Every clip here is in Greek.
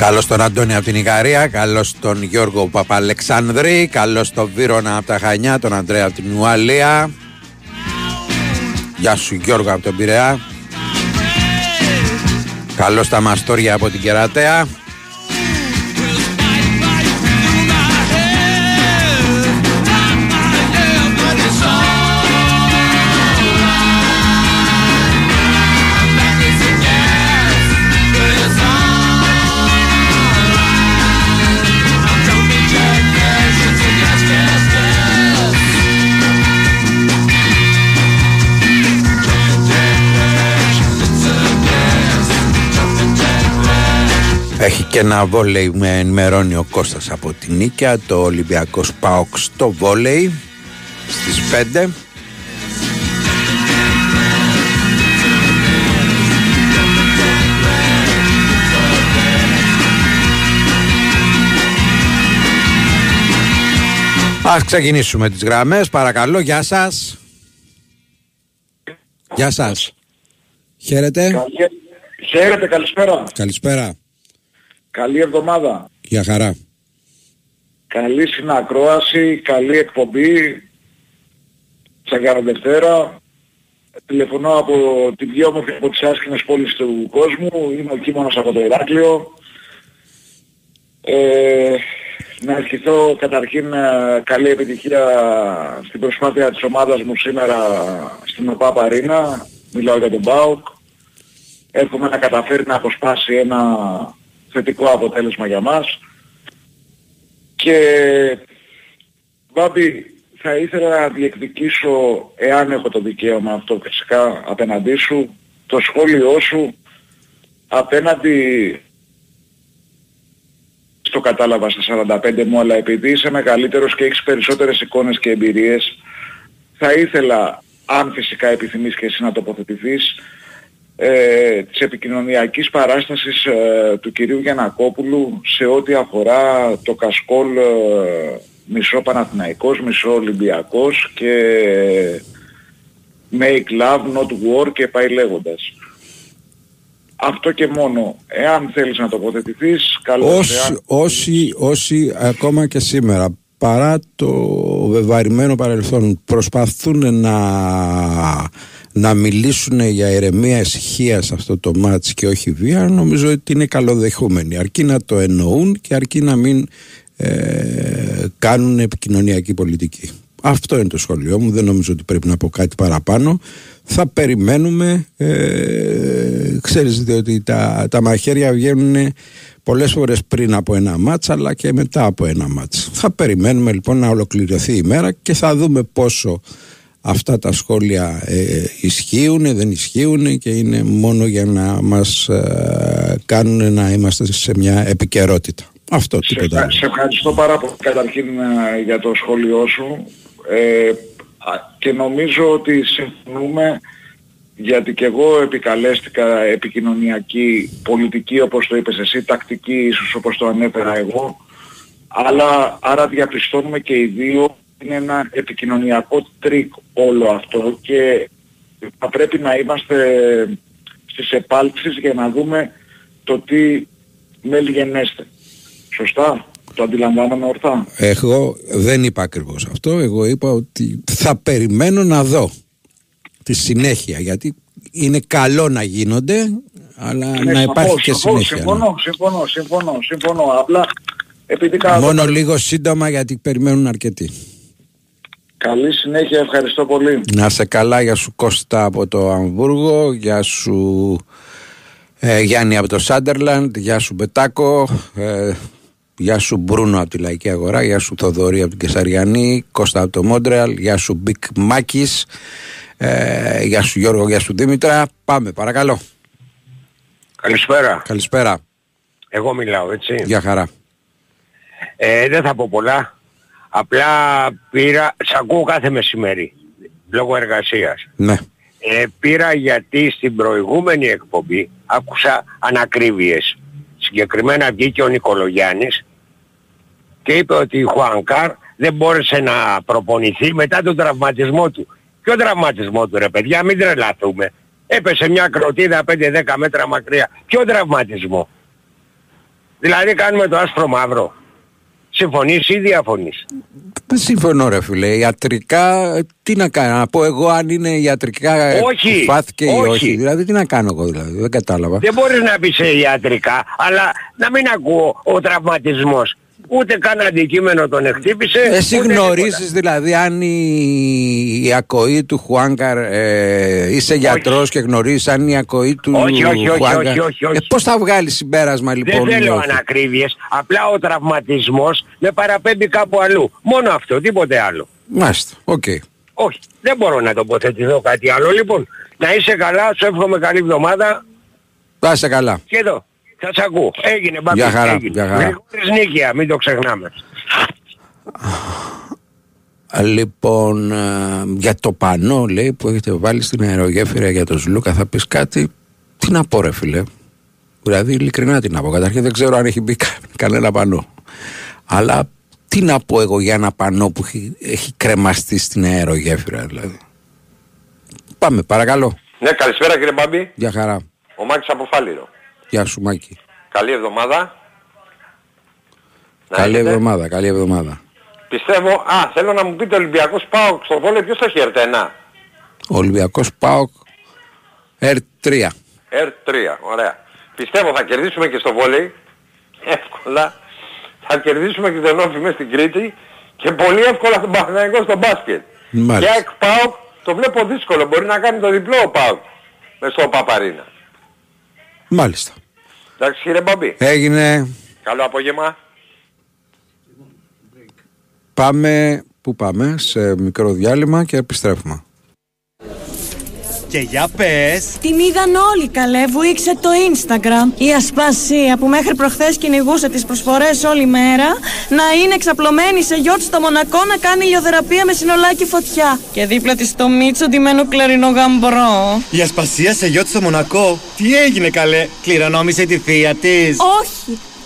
Καλώς τον Αντώνη από την Ικαρία, καλώς τον Γιώργο Παπαλεξανδρή, καλώς τον Βίρονα από τα Χανιά, τον Αντρέα από την Ουαλία. Γεια σου Γιώργο από τον Πειραιά. Καλώς τα Μαστόρια από την Κερατέα. Έχει και ένα βόλεϊ με ενημερώνει ο Κώστας από την Νίκαια Το Ολυμπιακός Πάοξ στο βόλεϊ Στις 5 Ας ξεκινήσουμε τις γραμμές παρακαλώ Γεια σας. Γεια σας. Χαίρετε. Χαίρετε καλησπέρα. Καλησπέρα Καλή εβδομάδα. Για χαρά. Καλή συνακρόαση, καλή εκπομπή. Τσαγκάρα Δευτέρα. Τηλεφωνώ από την πιο όμορφη από τις άσχημες πόλεις του κόσμου. Είμαι ο Κίμωνος από το Ηράκλειο. Ε, να ευχηθώ καταρχήν ε, καλή επιτυχία στην προσπάθεια της ομάδας μου σήμερα στην ΟΠΑ Παρίνα. Μιλάω για τον ΠΑΟΚ. Εύχομαι να καταφέρει να αποσπάσει ένα θετικό αποτέλεσμα για μας. Και Βάμπη, θα ήθελα να διεκδικήσω, εάν έχω το δικαίωμα αυτό φυσικά απέναντί σου, το σχόλιο σου απέναντι στο κατάλαβα στα 45 μου, αλλά επειδή είσαι μεγαλύτερος και έχεις περισσότερες εικόνες και εμπειρίες, θα ήθελα, αν φυσικά επιθυμείς και εσύ να τοποθετηθείς, ε, της επικοινωνιακής παράστασης ε, του κυρίου Γιανακόπουλου σε ό,τι αφορά το κασκόλ ε, μισό Παναθηναϊκός, μισό Ολυμπιακός και make love, not war και πάει λέγοντας. Αυτό και μόνο. Εάν θέλεις να τοποθετηθείς, καλώς. Όσοι, εάν... όσοι, όσοι ακόμα και σήμερα παρά το βεβαρημένο παρελθόν προσπαθούν να να μιλήσουν για ηρεμία ησυχίας σε αυτό το μάτς και όχι βία νομίζω ότι είναι καλοδεχούμενοι. Αρκεί να το εννοούν και αρκεί να μην ε, κάνουν επικοινωνιακή πολιτική. Αυτό είναι το σχολείο μου. Δεν νομίζω ότι πρέπει να πω κάτι παραπάνω. Θα περιμένουμε ε, ξέρεις διότι τα, τα μαχαίρια βγαίνουν πολλές φορές πριν από ένα μάτς αλλά και μετά από ένα μάτς θα περιμένουμε λοιπόν να ολοκληρωθεί η μέρα και θα δούμε πόσο αυτά τα σχόλια ε, ισχύουν, δεν ισχύουν και είναι μόνο για να μας ε, κάνουν να είμαστε σε μια επικαιρότητα. Αυτό σε, τίποτα. Σε ευχαριστώ πάρα πολύ καταρχήν ε, για το σχόλιο σου ε, και νομίζω ότι συμφωνούμε γιατί και εγώ επικαλέστηκα επικοινωνιακή πολιτική όπως το είπες εσύ, τακτική ίσως όπως το ανέφερα εγώ αλλά άρα διαπιστώνουμε και οι δύο είναι ένα επικοινωνιακό τρίκ όλο αυτό και θα πρέπει να είμαστε στις επάλξεις για να δούμε το τι μέλλει γενέσθαι. Σωστά, το αντιλαμβάνομαι ορθά; Εγώ δεν είπα ακριβώς αυτό, εγώ είπα ότι θα περιμένω να δω τη συνέχεια γιατί είναι καλό να γίνονται αλλά να υπάρχει και συνέχεια. Συμφωνώ, συμφωνώ, συμφωνώ, συμφωνώ, απλά επειδή Μόνο λίγο σύντομα γιατί περιμένουν αρκετοί. Καλή συνέχεια, ευχαριστώ πολύ. Να σε καλά, για σου Κώστα από το Αμβούργο, για σου ε, Γιάννη από το Σάντερλαντ, γεια σου Μπετάκο, ε, γεια σου Μπρούνο από τη Λαϊκή Αγορά, γεια σου Θοδωρή από την Καισαριανή, Κώστα από το Μόντρεαλ, γεια σου Big Μάκης, ε, γεια σου Γιώργο, γεια σου Δήμητρα. Πάμε, παρακαλώ. Καλησπέρα. Καλησπέρα. Εγώ μιλάω, έτσι. Γεια χαρά. Ε, δεν θα πω πολλά. Απλά πήρα, σ' ακούω κάθε μεσημέρι, λόγω εργασίας. Ναι. Ε, πήρα γιατί στην προηγούμενη εκπομπή άκουσα ανακρίβειες. Συγκεκριμένα βγήκε ο Νικολογιάννης και είπε ότι ο Χουανκάρ δεν μπόρεσε να προπονηθεί μετά τον τραυματισμό του. Ποιο τραυματισμό του ρε παιδιά, μην τρελαθούμε. Έπεσε μια κροτίδα 5-10 μέτρα μακριά. Ποιο τραυματισμό. Δηλαδή κάνουμε το άσπρο μαύρο. Συμφωνείς ή διαφωνείς; Δεν συμφωνώ ρε φίλε. Ιατρικά τι να κάνω. Να πω εγώ αν είναι ιατρικά Όχι, φάθηκε ή όχι. όχι. Δηλαδή τι να κάνω εγώ δηλαδή. Δεν κατάλαβα. Δεν μπορείς να πεις σε ιατρικά, αλλά να μην ακούω ο τραυματισμός. Ούτε καν αντικείμενο τον εκτύπησε. Εσύ ούτε γνωρίζεις δηλαδή αν η, η ακοή του Χουάνκαρ ε, είσαι γιατρός και γνωρίζεις αν η ακοή του Όχι, όχι, όχι, Χουάνκαρ όχι, όχι, όχι. Ε, πώς θα βγάλεις συμπέρασμα τίποτα. λοιπόν Δεν ή θέλω όχι. ανακρίβειες, απλά ο τραυματισμός με παραπέμπει κάπου αλλού. Μόνο αυτό, τίποτε άλλο. Μάλιστα, οκ. Όχι, δεν μπορώ να τοποθετηθώ κάτι άλλο. Λοιπόν, να είσαι καλά, σου εύχομαι καλή εβδομάδα Θα είσαι καλά. και εδώ. Θα σε ακούω. Έγινε, Μπάμπη. Γεια χαρά, έγινε. γεια χαρά. Γρηγόρης Νίκαια, μην το ξεχνάμε. Α, Λοιπόν, ε, για το πανό λέει που έχετε βάλει στην αερογέφυρα για τον Ζλούκα θα πεις κάτι. Τι να πω ρε φίλε. Δηλαδή ειλικρινά τι να πω. Καταρχήν δεν ξέρω αν έχει μπει κα- κανένα πανό. Αλλά τι να πω εγώ για ένα πανό που έχει, έχει κρεμαστεί στην αερογέφυρα δηλαδή. Πάμε παρακαλώ. Ναι, καλησπέρα κύριε Μπάμπη. Γεια χαρά. Ο Μάκης από Φάληρο. Γεια σου Μάκη. Καλή εβδομάδα. Να Καλή έχετε. εβδομάδα, καλή εβδομάδα. Πιστεύω, α, θέλω να μου πείτε Ολυμπιακός πάω στο βόλιο ποιος έχει R1. Ο Ολυμπιακός ΠΑΟΚ R3. R3, ωραία. Πιστεύω θα κερδίσουμε και στο βόλεϊ. Εύκολα. Θα κερδίσουμε και τον Όφη μέσα στην Κρήτη. Και πολύ εύκολα τον Παναγενικό στο μπάσκετ. Μάλιστα. Και εκ ΠΑΟΚ το βλέπω δύσκολο. Μπορεί να κάνει το διπλό ο ΠΑΟΚ. Μες στο Παπαρίνα. Μάλιστα. Εντάξει κύριε Μπαμπή. Έγινε. Καλό απόγευμα. Πάμε, πού πάμε, σε μικρό διάλειμμα και επιστρέφουμε. Και για πες Την είδαν όλοι καλέ, βουήξε το Instagram. Η Ασπασία που μέχρι προχθές κυνηγούσε τις προσφορές όλη μέρα να είναι εξαπλωμένη σε γιότ στο Μονακό να κάνει ηλιοθεραπεία με συνολάκι φωτιά. Και δίπλα της το Μίτσο ντυμένο κλαρινό γαμπρό. Η Ασπασία σε γιότ στο Μονακό Τι έγινε καλέ Κληρονόμησε τη θεία της Όχι!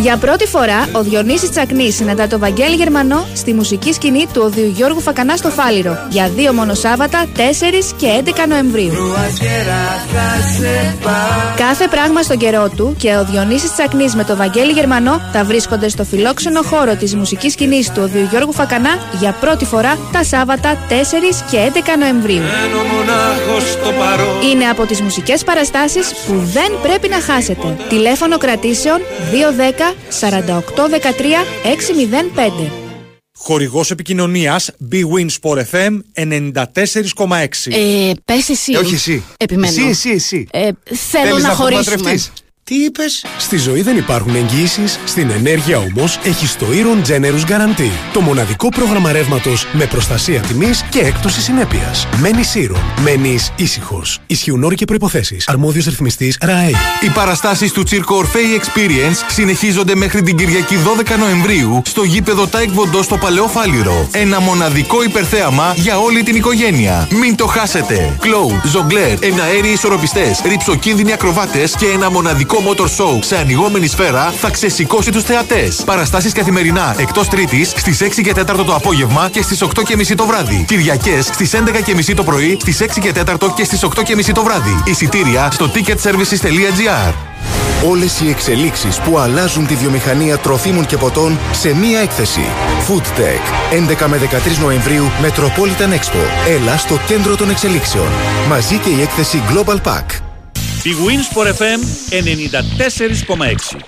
Για πρώτη φορά, ο Διονύσης Τσακνής συναντά το Βαγγέλη Γερμανό στη μουσική σκηνή του Οδείου Γιώργου Φακανά στο Φάληρο για δύο μόνο Σάββατα, 4 και 11 Νοεμβρίου. Κάθε πράγμα στον καιρό του και ο Διονύσης Τσακνής με το Βαγγέλη Γερμανό θα βρίσκονται στο φιλόξενο χώρο της μουσικής σκηνής του Οδείου Γιώργου Φακανά για πρώτη φορά τα Σάββατα 4 και 11 Νοεμβρίου. Είναι από τις μουσικές παραστάσεις που δεν πρέπει να χάσετε. Τηλέφωνο κρατήσεων 210 48 13 605. Χορηγός επικοινωνίας Big Win Sport FM 94,6 Ε, πες εσύ. Ε, όχι εσύ. Επιμένω. Εσύ, εσύ, εσύ. Ε, θέλω Θέλεις να, χωρίσουμε. Παντρευτείς; Τι είπες; Στη ζωή δεν υπάρχουν εγγυήσεις, στην ενέργεια όμως έχει το Iron Generous Guarantee. Το μοναδικό πρόγραμμα ρεύματος με προστασία τιμής και έκπτωση συνέπειας. Μένει Iron. Μένεις ήσυχος. Ισχύουν όροι και προποθέσει. Αρμόδιος ρυθμιστής ΡΑΕ. Οι παραστάσεις του Τσίρκο Orfei Experience συνεχίζονται μέχρι την Κυριακή 12 Νοεμβρίου στο γήπεδο Τάε Κβον Ντο στο Παλαιό Φάληρο. Ένα μοναδικό υπερθέαμα για όλη την οικογένεια. Μην το χάσετε. Κλόουν, ζογκλέρ, εναέριοι ισορροπιστές, ριψοκίνδυνοι ακροβάτες και ένα μοναδικό motor show σε ανοιγόμενη σφαίρα θα ξεσηκώσει τους θεατές. Παραστάσεις καθημερινά εκτός Τρίτης στις 6 και 4 το απόγευμα και στις 8 και μισή το βράδυ. Κυριακές στις 11 και μισή το πρωί, στις 6 και 4 και στις 8 και μισή το βράδυ. Εισιτήρια στο ticketservices.gr. Όλες οι εξελίξεις που αλλάζουν τη βιομηχανία τροφίμων και ποτών σε μία έκθεση. Food Tech. 11 με 13 Νοεμβρίου Metropolitan Expo. Έλα στο κέντρο των εξελίξεων. Μαζί και η έκθεση Global Pack. Η Winsport FM 94,6.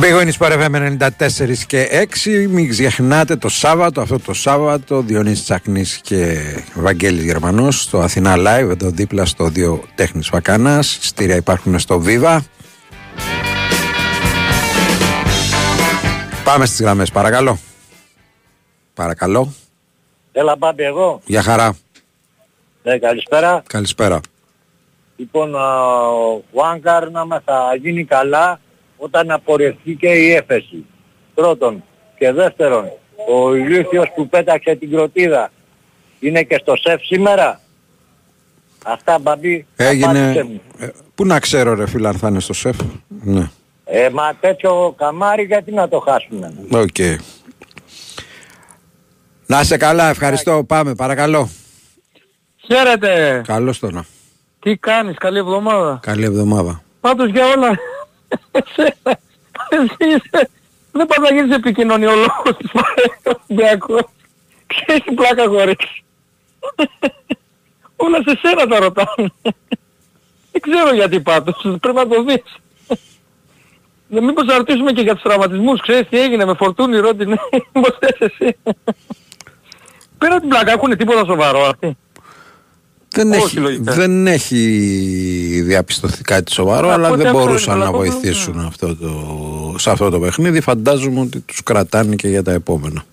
Big Win Sport FM 94 και 6. Μην ξεχνάτε το Σάββατο, αυτό το Σάββατο, Διονύσης Τσακνής και Βαγγέλης Γερμανός στο Αθηνά Live, εδώ δίπλα στο δύο τέχνης Φακάνας. Στήρια υπάρχουν στο Viva. Πάμε στις γραμμές, παρακαλώ. Παρακαλώ. Έλα πάμπη εγώ. Για χαρά. Ναι, καλησπέρα. Καλησπέρα. Λοιπόν, ο Χουάνκαρ να μας θα γίνει καλά όταν απορρευτεί και η έφεση. Πρώτον. Και δεύτερον, ο ηλίθιος που πέταξε την κροτίδα είναι και στο ΣΕΦ σήμερα. Αυτά Μπάμπη. Έγινε. απάντησε μου. Ε, πού να ξέρω, ρε φίλε, αν θα είναι στο ΣΕΦ; Ναι. Ε, μα τέτοιο καμάρι γιατί να το χάσουμε; Οκ. Να είσαι καλά, ευχαριστώ. Πάμε, παρακαλώ. Χαίρετε. Καλώς τονα. Τι κάνεις, καλή εβδομάδα. Καλή εβδομάδα. Πάντως για όλα. εσένα, εσύ είσαι- Δεν πας να γίνεις επικοινωνιολόγος της Ολυμπιακός. Ξέρεις τι πλάκα χωρίς. Όλα σε σένα τα ρωτάνε. Δεν ξέρω γιατί πάντως. Πρέπει να το δεις. Ε, Μήπως να ρωτήσουμε και για τους τραυματισμούς. Ξέρεις τι έγινε με φορτούνι ρόντινε. Πώς θες εσύ. Πέρα την πλάκα έχουν τίποτα σοβαρό αυτοί. Δεν Όχι, έχει, λογικά. δεν έχει διαπιστωθεί κάτι σοβαρό, Α, αλλά πότε δεν αυτό μπορούσαν είναι, να αλλά πότε- βοηθήσουν αυτό το, σε αυτό το παιχνίδι. Φαντάζομαι ότι τους κρατάνε και για τα επόμενα.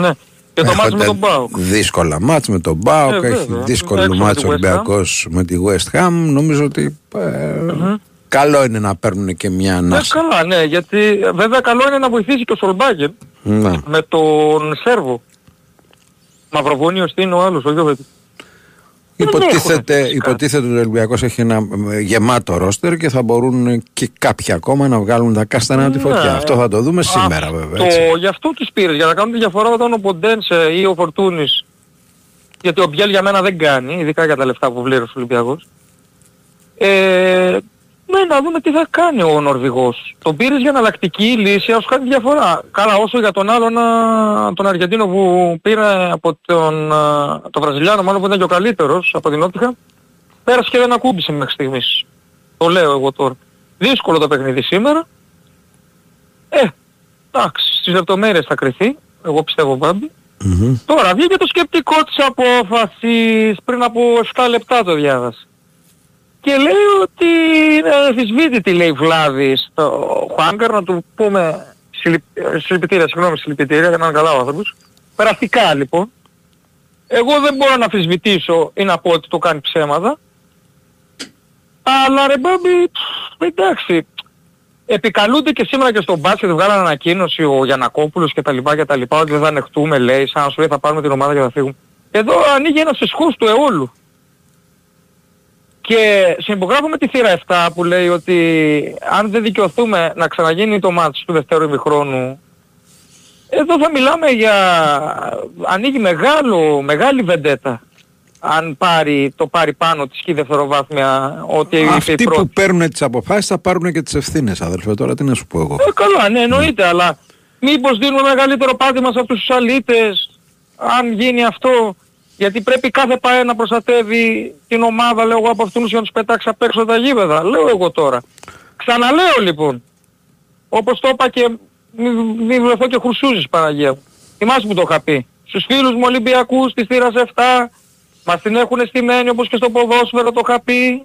Ναι. Και το μάτς με τον Πάοκ. Δύσκολα μάτς με τον Μπάουκ, Ε, έχει βέβαια. δύσκολο Έξω με μάτς τη West Ham. Ολυμπιακός με τη West Ham. Νομίζω ότι ε, καλό είναι να παίρνουν και μια Ναι, ανάσα. καλά, ναι, γιατί ε, βέβαια καλό είναι να βοηθήσει και ο Σολμπάγκερ Ναι. με τον Σέρβο. Μαυροβούνιος τι είναι ο άλλος, ο Γιώβετ. Υποτίθεται, υποτίθεται ότι ο Ολυμπιακός έχει ένα ε, γεμάτο ρόστερ και θα μπορούν και κάποια ακόμα να βγάλουν τα κάστανα από τη φωτιά. Ναι. Αυτό θα το δούμε σήμερα βέβαια. έτσι. Το, γι' αυτό τους πήρες, για να κάνουν τη διαφορά όταν ο Ποντένσε ή ο Φορτούνης, γιατί ο Μπιέλ για μένα δεν κάνει, ειδικά για τα λεφτά που βλέπει ο Ολυμπιακός. Ε, ναι, να δούμε τι θα κάνει ο Νορβηγός. Τον πήρες για εναλλακτική λύση, ας σου κάνει διαφορά. Καλά, όσο για τον άλλον, α, τον Αργεντίνο που πήρε από τον, α, τον Βραζιλιάνο, μάλλον που ήταν και ο καλύτερος από την Νότιχα, πέρασε και δεν ακούμπησε μέχρι στιγμής. Το λέω εγώ τώρα. Δύσκολο το παιχνίδι σήμερα. Ε, εντάξει, στις λεπτομέρειες θα κρυθεί. Εγώ πιστεύω Μπάμπη. Τώρα βγήκε το σκεπτικό της απόφασης πριν από 7 λεπτά το διάβασα. Και λέει ότι είναι αμφισβήτητη λέει βλάβη στο Χουάνκαρ να του πούμε συλληπ- ε, συλληπιτήρια, συγγνώμη συλληπιτήρια για να είναι καλά ο άνθρωπος. Περαστικά λοιπόν. Εγώ δεν μπορώ να αμφισβητήσω ή να πω ότι το κάνει ψέματα. Αλλά ρε Μπάμπη, πφ, εντάξει, επικαλούνται και σήμερα και στον μπάσκετ βγάλανε ανακοίνωση ο Γιανακόπουλος και τα λοιπά και τα λοιπά ότι δεν θα ανεχτούμε λέει σαν να σου λέει θα πάρουμε την ομάδα και θα φύγουμε. Εδώ ανοίγει ένας εσχούς του αιώλου. Και συμπογράφουμε τη θύρα 7 που λέει ότι αν δεν δικαιωθούμε να ξαναγίνει το μάτς του δευτέρου ημιχρόνου εδώ θα μιλάμε για... ανοίγει μεγάλο, μεγάλη βεντέτα αν πάρει, το πάρει πάνω της και η δευτεροβάθμια ότι είπε η Αυτοί πρώτη. που παίρνουν τις αποφάσεις θα πάρουν και τις ευθύνες αδελφέ. Τώρα τι να σου πω εγώ. Ε, καλά, ναι, εννοείται, αλλά μήπως δίνουμε μεγαλύτερο πάτημα σε αυτούς τους αλήτες, αν γίνει αυτό, γιατί πρέπει κάθε ΠΑΕ να προστατεύει την ομάδα, λέω εγώ, από αυτούς για να τους πετάξει απ' έξω τα γήπεδα. Λέω εγώ τώρα. Ξαναλέω λοιπόν, όπως το είπα και μη, μη βρεθώ και χρουσούζης Παναγία μου. Θυμάσαι που το είχα πει. Στους φίλους μου Ολυμπιακούς της θύρας 7, μας την έχουν στημένη όπως και στο ποδόσφαιρο το είχα πει.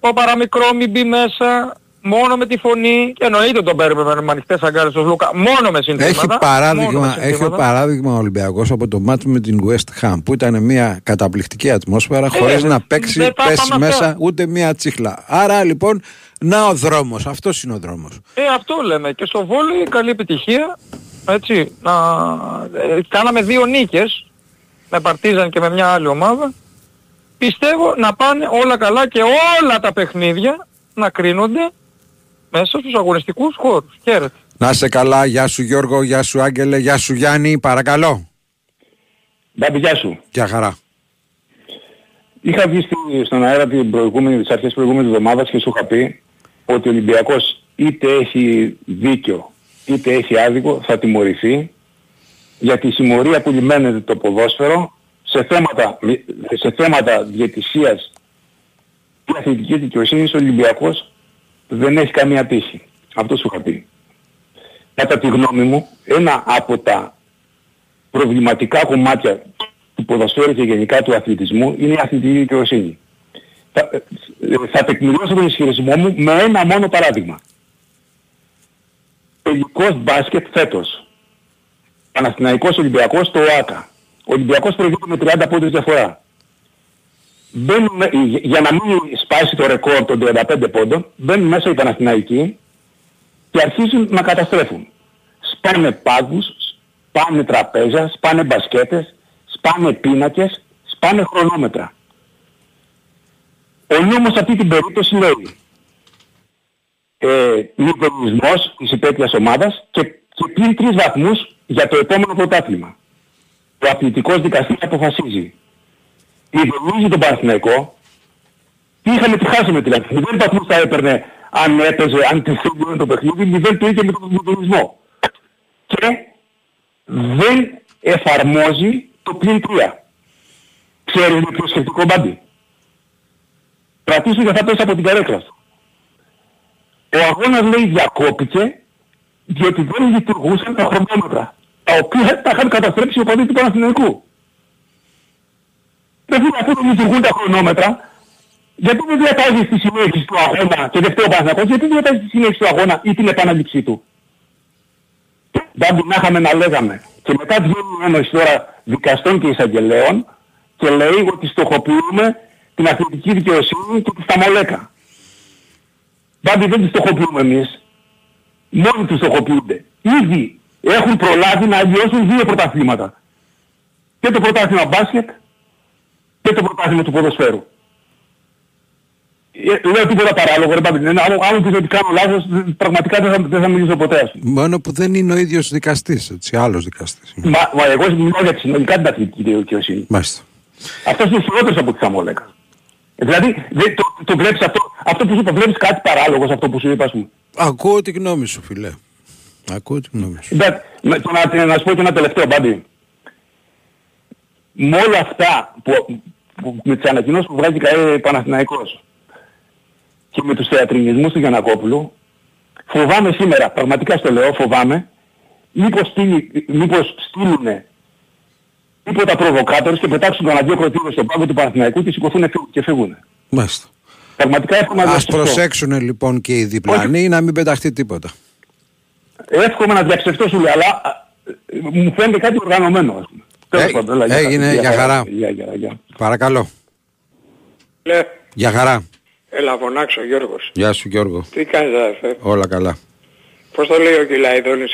Το παραμικρό μην μπει μέσα, μόνο με τη φωνή, και εννοείται τον παίρνουμε με ανοιχτές αγκάλες στο Λούκα, μόνο με συνθήματα. Έχει μόνο με παράδειγμα, έχει συνθήματα. παράδειγμα ο Ολυμπιακός από το μάτι με την West Ham που ήταν μια καταπληκτική ατμόσφαιρα χωρίς Ε, να παίξει, δεν τα πέσει είπαμε αυτά. μέσα ούτε μια τσίχλα. Άρα λοιπόν, να ο δρόμος, αυτός είναι ο δρόμος. Ε, αυτό λέμε. Και στο βόλεϊ καλή επιτυχία. Έτσι, να... ε, κάναμε δύο νίκες με Παρτίζαν και με μια άλλη ομάδα. Πιστεύω να πάνε όλα καλά και όλα τα παιχνίδια να κρίνονται μέσα στους αγωνιστικούς χώρους. Χαίρετε. Να είσαι καλά, γεια σου Γιώργο, γεια σου Άγγελε, γεια σου Γιάννη, παρακαλώ. Μπάμπη, γεια σου. Γεια χαρά. Είχα βγει στη- στον αέρα την προηγούμενη, τις αρχές προηγούμενης εβδομάδας και σου είχα πει ότι ο Ολυμπιακός είτε έχει δίκιο είτε έχει άδικο θα τιμωρηθεί για τη συμμορία που λιμένεται το ποδόσφαιρο σε θέματα, σε θέματα διαιτησίας και αθλητικής δικαιοσύνης ο Ολυμπιακός δεν έχει καμία τύχη. Αυτό σου είχα πει. Κατά τη γνώμη μου, ένα από τα προβληματικά κομμάτια του ποδοσφαίρου και γενικά του αθλητισμού είναι η αθλητική δικαιοσύνη. Θα, ε, θα τεκμηριώσω τον ισχυρισμό μου με ένα μόνο παράδειγμα. Τελικός μπάσκετ φέτος. Παναθηναϊκός Ολυμπιακός στο ΟΑΚΑ. Ο Ολυμπιακός προηγείται με 30 πόντους διαφορά. Μπαίνουν, με- για- για να μην σπάσει το ρεκόρ των 35 πόντων, μπαίνουν μέσα οι Παναθηναϊκοί και αρχίζουν να καταστρέφουν. Σπάνε πάγκους, σπάνε τραπέζα, σπάνε μπασκέτες, σπάνε πίνακες, σπάνε χρονόμετρα. Ο νόμος σε αυτή την περίπτωση λέει ε, μηδενισμός της υπέτειας ομάδας και, και πλην τρεις βαθμούς για το επόμενο πρωτάθλημα. Ο αθλητικός δικαστής αποφασίζει. Μηδενίζει τον Παναθηναϊκό. Τι είχαμε, τι χάσαμε δηλαδή. Μηδέν βαθμούς θα έπαιρνε αν έπαιζε, αν τη θέλει το παιχνίδι, μηδέν το είχε με τον μηδενισμό. Και δεν εφαρμόζει το πλην τρία. Ξέρεις με ποιο σκεπτικό μπάντι. Κρατήσου και θα πέσει από την καρέκλα σου. Ο αγώνας λέει διακόπηκε διότι δεν λειτουργούσαν τα χρονόμετρα. Τα οποία τα είχαν καταστρέψει ο παδί του Παναθηναϊκού. Δεν φίλε αφού δεν λειτουργούν τα χρονόμετρα, γιατί δεν διατάζεις τη συνέχιση του αγώνα και δεν φταίει ο Παναθηναϊκός, γιατί δεν διατάζεις τη συνέχιση του αγώνα ή την επανάληψή του. Μπάμπη να είχαμε να λέγαμε. Και μετά βγαίνει ένας τώρα δικαστών και εισαγγελέων και λέει ότι στοχοποιούμε την αθλητική δικαιοσύνη και τη σταμολέκα. Μπάμπη δεν τη στοχοποιούμε εμείς. Μόνοι τους στοχοποιούνται. Ήδη έχουν προλάβει να αλλοιώσουν δύο πρωταθλήματα. Και το πρωτάθλημα μπάσκετ και το πρωτάθλημα του ποδοσφαίρου. Ε, Λέω τίποτα παράλογο, ρε Μπάμπη. Αν αν μου πεις ότι κάνω λάθος, πραγματικά δεν θα, δεν θα μιλήσω ποτέ ας πούμε. Μόνο που δεν είναι ο ίδιος δικαστής, έτσι, άλλος δικαστής. Μα, μα εγώ μιλάω για τη συνολικά την αθλητική δικαιοσύνη. Μάλιστα. Αυτός είναι χειρότερος από τη Σαμόλεκα. Ε, Δηλαδή, δεν, το, το βλέπεις αυτό, αυτό που σου είπα, βλέπεις κάτι παράλογο σε αυτό που σου είπα, ας πούμε. Ακούω τη γνώμη σου, φιλέ. Ακούω τη γνώμη σου. Εντάξει, με- το να, να σου πω και ένα τελευταίο, Μπάμπη. Με όλα αυτά που, που με τις ανακοινώσεις που βγάζει ο Παναθηναϊκός και με τους θεατρινισμούς του Γιανακόπουλου, φοβάμαι σήμερα, πραγματικά στο λέω, φοβάμαι, μήπως, στείλει, μήπως στείλουνε τίποτα προβοκάτορες και πετάξουν κανένα δύο κροτίδες στον πάγκο του Παναθηναϊκού και σηκωθούν και φύγουν- και φύγουν. Μάλιστα. Πραγματικά εύχομαι να Ας διαψευστώ. προσέξουν λοιπόν και οι διπλανοί να μην πεταχτεί τίποτα. Εύχομαι να διαψευτώ σου λέει, αλλά α, ε, μου φαίνεται κάτι οργανωμένο. Ας πούμε. Τέλος πάντων, έλα, γεια- έγινε, γεια για χαρά. Γεια, γεια, γεια. Παρακαλώ. Ναι, Για χαρά. έλα φωνάξω Γιώργος. Γεια σου Γιώργο. Τι κάνεις αδερφέ; Όλα καλά. Πώς το λέει ο Κυλαϊδόνης;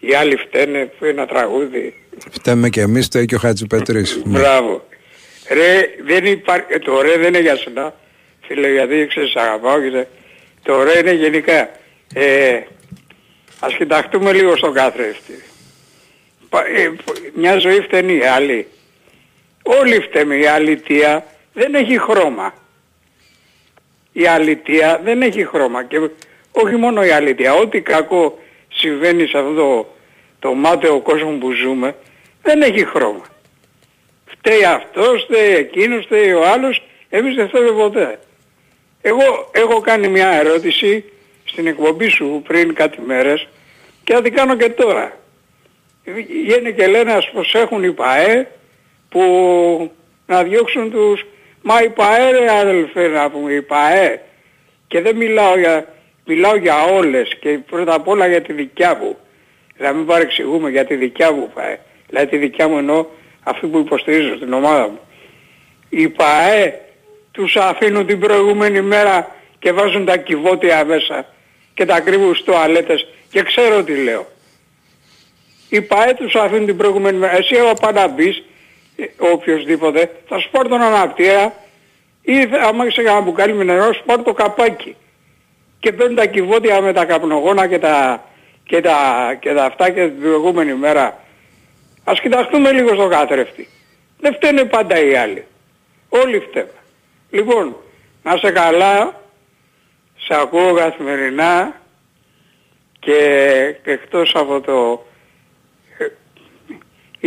Οι άλλοι φταίνε που είναι ένα τραγούδι; Φταίμε και εμείς, το και ο Χατζηπετρής. Ναι. Μπράβο. Ρε, δεν υπάρχει, ε, το ρε δεν είναι για σένα. Φίλε, γιατί ξέρεις, σ' αγαπάω και σε... Το ρε είναι γενικά. Ε, ας κοιταχτούμε λίγο στον καθρέφτη. Πα- ε, π- μια ζωή φταίνει η άλλη. Όλοι φταίμε. Η αλήθεια δεν έχει χρώμα. Η αλήθεια δεν έχει χρώμα. Και όχι μόνο η αλήθεια. Ό,τι κακό συμβαίνει σε αυτό το, το μάταιο κόσμο που ζούμε δεν έχει χρώμα. Φταίει αυτός, φταίει εκείνος, φταίει ο άλλος, εμείς δεν φταίμε ποτέ. Εγώ έχω κάνει μια ερώτηση στην εκπομπή σου πριν κάτι μέρες και θα την κάνω και τώρα. Βγαίνει και λένε ας προσέχουν οι ΠΑΕ που να διώξουν τους... Μα οι ΠΑΕ ρε αδελφέ να πούμε, οι ΠΑΕ. Και δεν μιλάω για, μιλάω για όλες και πρώτα απ' όλα για τη δικιά μου. Να μην παρεξηγούμε για τη δικιά μου ΠΑΕ. Δηλαδή τη δικιά μου εννοώ αυτή που υποστηρίζω στην ομάδα μου. Οι ΠΑΕ τους αφήνουν την προηγούμενη μέρα και βάζουν τα κυβότια μέσα και τα κρύβουν στις τουαλέτες και ξέρω τι λέω. Οι ΠΑΕ τους αφήνουν την προηγούμενη μέρα. Εσύ εγώ πάντα να μπεις, ε, οποιοσδήποτε, θα σου πάρει τον αναπτήρα ή θα- άμα είσαι κανένα μπουκάλι με νερό, σου πάρει το καπάκι. Και παίρνουν τα κυβότια με τα καπνογόνα και τα, και τα, και τα αυτά και την προηγούμενη μέρα. Ας κοιταχτούμε λίγο στο κάθρεφτη. Δεν φταίνε πάντα οι άλλοι. Όλοι φταίμε. Λοιπόν, να σε καλά, σε ακούω καθημερινά και εκτός από το ε,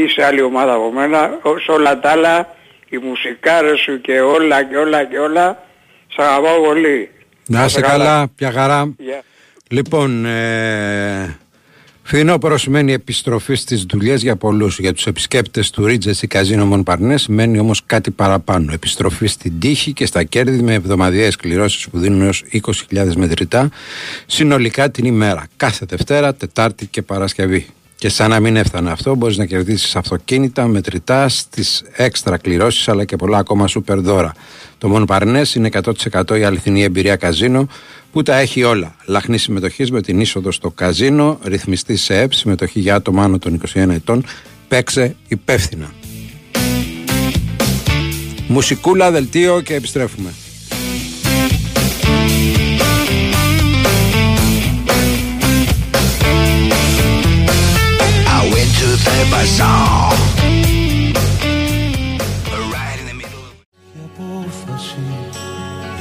είσαι άλλη ομάδα από μένα, σε όλα τα άλλα, οι μουσικάρες σου και όλα και όλα και όλα, σε αγαπάω πολύ. Να είσαι καλά, πια χαρά. Γεια. Λοιπόν, ε, φθινόπωρο σημαίνει επιστροφή στις δουλειές για πολλούς. Για τους επισκέπτες του Regency Casino Μονπαρνέ σημαίνει όμως κάτι παραπάνω. Επιστροφή στην τύχη και στα κέρδη με εβδομαδιαίες κληρώσεις που δίνουν έως 20.000 μετρητά συνολικά την ημέρα. Κάθε Δευτέρα, Τετάρτη και Παρασκευή. Και σαν να μην έφτανε αυτό, μπορείς να κερδίσεις αυτοκίνητα, μετρητά, στις έξτρα κληρώσεις αλλά και πολλά ακόμα σούπερ δώρα. Το μόνο παρνές είναι 100% η αληθινή εμπειρία καζίνο που τα έχει όλα. Λαχνή συμμετοχής με την είσοδο στο καζίνο, ρυθμιστή σε ΕΠ, συμμετοχή για άτομα άνω των 21 ετών. Παίξε υπεύθυνα. Μουσικούλα, δελτίο και επιστρέφουμε. Went to the bazaar.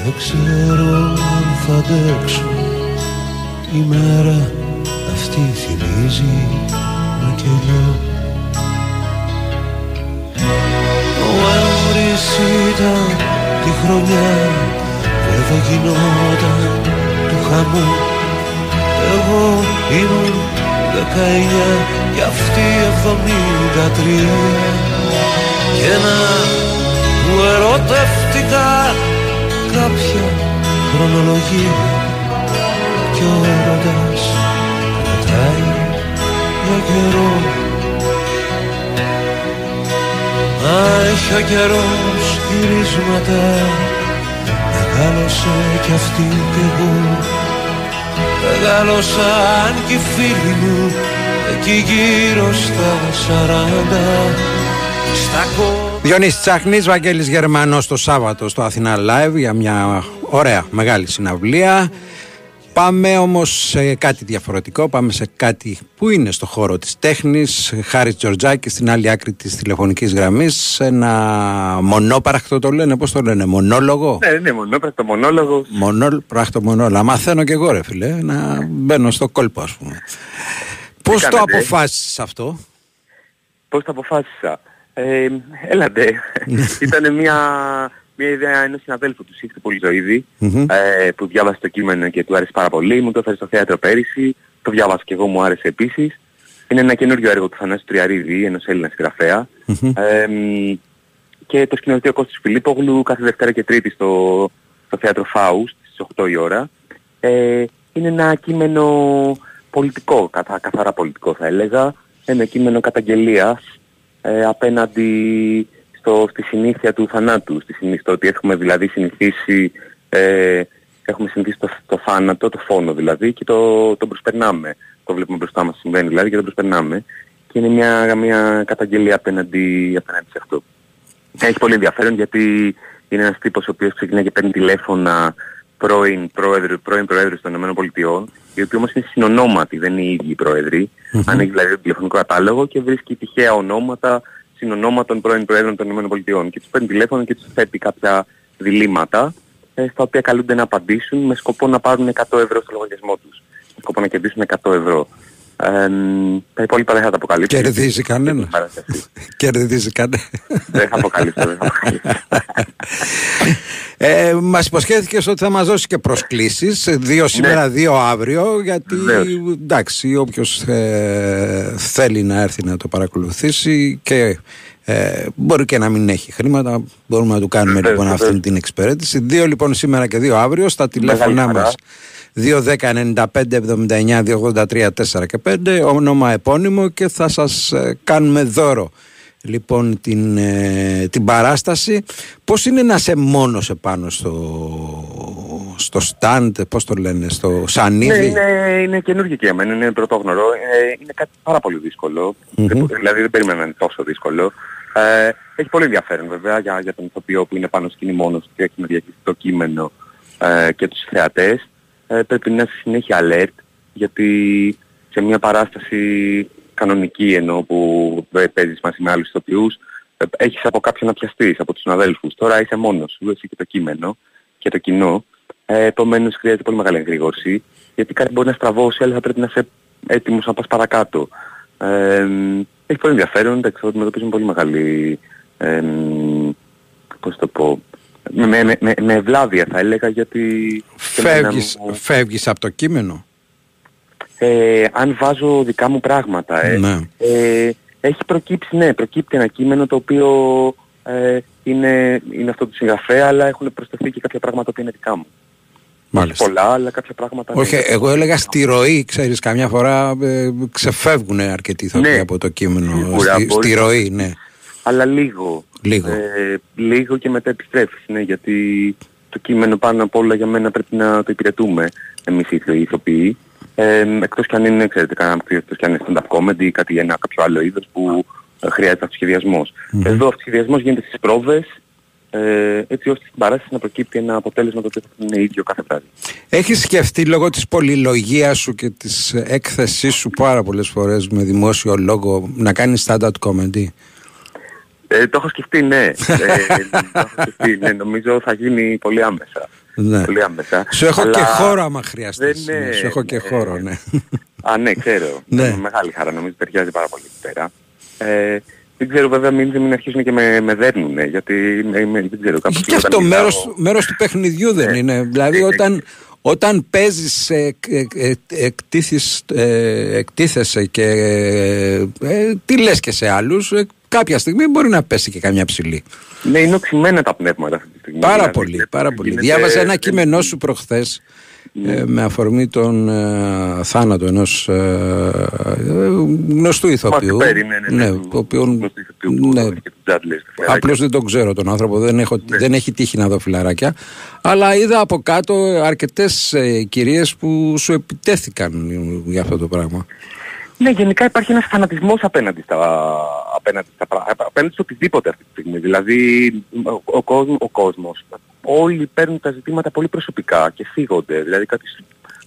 Δεν ξέρω αν θα αντέξω Η μέρα αυτή θυμίζει με καιρό Νοέμβρης ήταν τη χρονιά που δεν γινόταν του χαμού Εγώ ήμουν δεκαεννιά και αυτή εβδομήντα τρία. Και να που ερωτεύτηκα κάποια χρονολογία κι ο έρωτας κρατάει για καιρό. Μα έχει ο καιρός γυρίσματα Μεγάλωσε κι αυτή κι εγώ Μεγάλωσα αν κι οι φίλοι μου Εκεί γύρω στα σαράντα Στα κόμματα Διονύσης Τσάχνης, Βαγγέλης Γερμανός το Σάββατο στο Αθηνά Live για μια ωραία μεγάλη συναυλία. Πάμε όμως σε κάτι διαφορετικό, πάμε σε κάτι που είναι στο χώρο της τέχνης. Χάρη Τζορτζάκη στην άλλη άκρη της τηλεφωνικής γραμμής, ένα μονόπαρακτο το λένε, πώς το λένε, μονόλογο; Ναι, ναι, μονόπρακτο μονόλογο. Μονόπρακτο μονόλογο. Μαθαίνω και εγώ ρε φίλε, να μπαίνω στο κόλπο ας πούμε. Πώς το κάνετε; αποφάσισες αυτό; Πώς το αποφάσισα; Ε, έλατε. Ήταν μια, μια ιδέα ενός συναδέλφου του Σύφτη Πολυζωίδη Μμμ. ε, που διάβασε το κείμενο και του άρεσε πάρα πολύ. Μου το έφερε στο θέατρο πέρυσι. Το διάβασα και εγώ, μου άρεσε επίσης. Είναι ένα καινούριο έργο του Θανάση Τριαρίδη, ενός Έλληνα συγγραφέα. Μμμ. Ε, μ, και το σκηνοθετεί ο Κώστας Φιλίππογλου κάθε Δευτέρα και Τρίτη στο, στο θέατρο Φάουστ στις 8 η ώρα. Ε, είναι ένα κείμενο πολιτικό, καθα, καθαρά πολιτικό θα έλεγα. Ένα κείμενο καταγγελίας ε, απέναντι στο, στη συνήθεια του θανάτου. Στη συνήθεια, στο ότι έχουμε δηλαδή συνηθίσει, ε, έχουμε συνηθίσει το, το θάνατο, το φόνο δηλαδή και το, το προσπερνάμε. Το βλέπουμε μπροστά μας συμβαίνει δηλαδή και το προσπερνάμε. Και είναι μια, μια καταγγελία απέναντι, απέναντι σε αυτό. Έχει πολύ ενδιαφέρον γιατί είναι ένας τύπος ο οποίος ξεκινάει και παίρνει τηλέφωνα πρώην πρόεδρου, πρώην πρόεδρου των ΗΠΑ, οι οποίοι όμως είναι συνονόματοι, δεν είναι οι ίδιοι οι πρόεδροι. Ανοίγει δηλαδή το τηλεφωνικό κατάλογο και βρίσκει τυχαία ονόματα, συνονόματων πρώην πρόεδρων των ΗΠΑ και τους παίρνει τηλέφωνο και τους θέτει κάποια διλήμματα ε, στα οποία καλούνται να απαντήσουν με σκοπό να πάρουν 100 ευρώ στο λογαριασμό τους. Με σκοπό να κερδίσουν 100 ευρώ. Ε, μ, τα υπόλοιπα δεν θα τα αποκαλύψω. Κερδίζει κανένας. Κερδίζει κανένα. Δεν θα αποκαλύψω, δεν θα αποκαλύψω. Ε, Μας υποσχέθηκε ότι θα μας δώσει και προσκλήσεις. Δύο σήμερα, δύο αύριο. Γιατί εντάξει, όποιος θέλει να έρθει να το παρακολουθήσει και ε, μπορεί και να μην έχει χρήματα, μπορούμε να του κάνουμε Βεβαίως, λοιπόν βεβαίως. αυτή την εξυπηρέτηση. Δύο λοιπόν σήμερα και δύο αύριο στα τηλέφωνά χαρά. μας. 2-10-95-79-283-4 και 5 όνομα επώνυμο και θα σας ε, κάνουμε δώρο λοιπόν την, ε, την παράσταση πώς είναι να είσαι μόνος επάνω στο, στο stand πώς το λένε στο Ναι, σανίδι είναι, είναι καινούργιο και για μένα, είναι πρωτόγνωρο. Ε, είναι κάτι πάρα πολύ δύσκολο. Μμμ. Δεν- Δηλαδή δεν περίμενα να είναι τόσο δύσκολο. Ε, έχει πολύ ενδιαφέρον βέβαια για, για τον ηθοποιό που είναι πάνω σκηνή μόνος του και έχει να διαχειριστεί το κείμενο ε, και τους θεατές. Ε, πρέπει να είσαι συνέχεια alert γιατί σε μια παράσταση κανονική ενώ που ε, παίζεις μαζί με άλλους ηθοποιούς ε, έχεις από κάποιον να πιαστείς, από τους συναδέλφους. Τώρα είσαι μόνος σου, εσύ και το κείμενο και το κοινό. Ε, επομένως χρειάζεται πολύ μεγάλη εγρήγορση γιατί κάτι μπορεί να στραβώσει αλλά θα πρέπει να είσαι έτοιμος να πας παρακάτω. Ε, μ, έχει πολύ ενδιαφέρον, εντάξει, θα αντιμετωπίζουμε πολύ μεγάλη, ε, μ, πώς το πω, με, με, με, με ευλάβεια θα έλεγα γιατί... και εμένα φεύγεις, μου- φεύγεις από το κείμενο; Ε, αν βάζω δικά μου πράγματα, ε, Ναι. ε, έχει προκύψει, ναι, προκύπτει ένα κείμενο το οποίο ε, είναι, είναι αυτό του συγγραφέα, αλλά έχουν προσθεθεί και κάποια πράγματα που είναι δικά μου. Μάλιστα. πολλά, αλλά κάποια πράγματα... Όχι, ναι. εγώ έλεγα στη ροή, ξέρεις, καμιά φορά ε, ξεφεύγουν αρκετοί ηθοποιοί Ναι, από το κείμενο. σίγουρα, στη, μπορείς στη να- ροή, ναι. Αλλά λίγο. Λίγο. Ε, λίγο και μετά επιστρέφεις, ναι, γιατί το κείμενο πάνω απ' όλα για μένα πρέπει να το υπηρετούμε εμείς οι ηθο- οι ηθοποιοί. Ε, εκτός κι αν είναι, ξέρετε, κανένα εκτός κι αν είναι stand-up comedy ή κάτι ένα κάποιο άλλο είδος που ε, χρειάζεται αυτοσχεδιασμός. Μμμ. Εδώ ο αυτοσχεδιασμός γίνεται στις πρόβες, ε, έτσι ώστε στην παράσταση να προκύπτει ένα αποτέλεσμα το οποίο θα είναι ίδιο κάθε βράδυ. Έχεις σκεφτεί λόγω της πολυλογίας σου και της έκθεσής σου πάρα πολλές φορές με δημόσιο λόγο να κάνεις stand-up comedy; Ε, το έχω σκεφτεί, ναι. ε, το έχω σκεφτεί, ναι. Νομίζω θα γίνει πολύ άμεσα. Ναι. Πολύ άμεσα. Σου έχω Αλλά και χώρο άμα χρειαστείς. δεν, ναι, ε, σου έχω και ε, χώρο, ναι. Α, ναι, ξέρω. Ναι. Με μεγάλη χαρά. Νομίζω ταιριάζει πάρα πολύ εκεί πέρα. Ε, δεν ξέρω βέβαια μην, μην αρχίσουν και με, με δέρνουνε, γιατί με, με, δεν ξέρω κάπως Και αυτό μέρος, μέρος του παιχνιδιού δεν Ναι. είναι. Δηλαδή όταν, όταν παίζεις, ε, ε, ε, εκτίθεις, ε, εκτίθεσαι και ε, τι λες και σε άλλους, ε, κάποια στιγμή μπορεί να πέσει και καμιά ψηλή. Ναι, είναι οξυμένα τα πνεύματα αυτή τη στιγμή. Πάρα δηλαδή, πολύ, βλέπω πάρα ότι πολύ. γίνεται- Διάβαζα ένα δεν- κείμενό σου προχθές Ναι. ε, με αφορμή τον ε, θάνατο ενός ε, ε, γνωστού ηθοποιού. Περί, ναι, ναι, ναι, ναι, του- το οποίο, γνωστού ηθοποιού που ναι, και του Τζάντλες, τα φιλαράκια. Απλώς δεν τον ξέρω τον άνθρωπο, δεν, έχω, δεν έχει τύχει να δω φιλαράκια. Αλλά είδα από κάτω αρκετές ε, κυρίες που σου επιτέθηκαν για αυτό το πράγμα. Ναι, γενικά υπάρχει ένας φανατισμός απέναντι στα, απέναντι στα πρά- απέναντι στο οτιδήποτε αυτή τη στιγμή. Δηλαδή ο, ο, κόσμος, ο κόσμος, όλοι παίρνουν τα ζητήματα πολύ προσωπικά και φύγονται. Δηλαδή κάποιος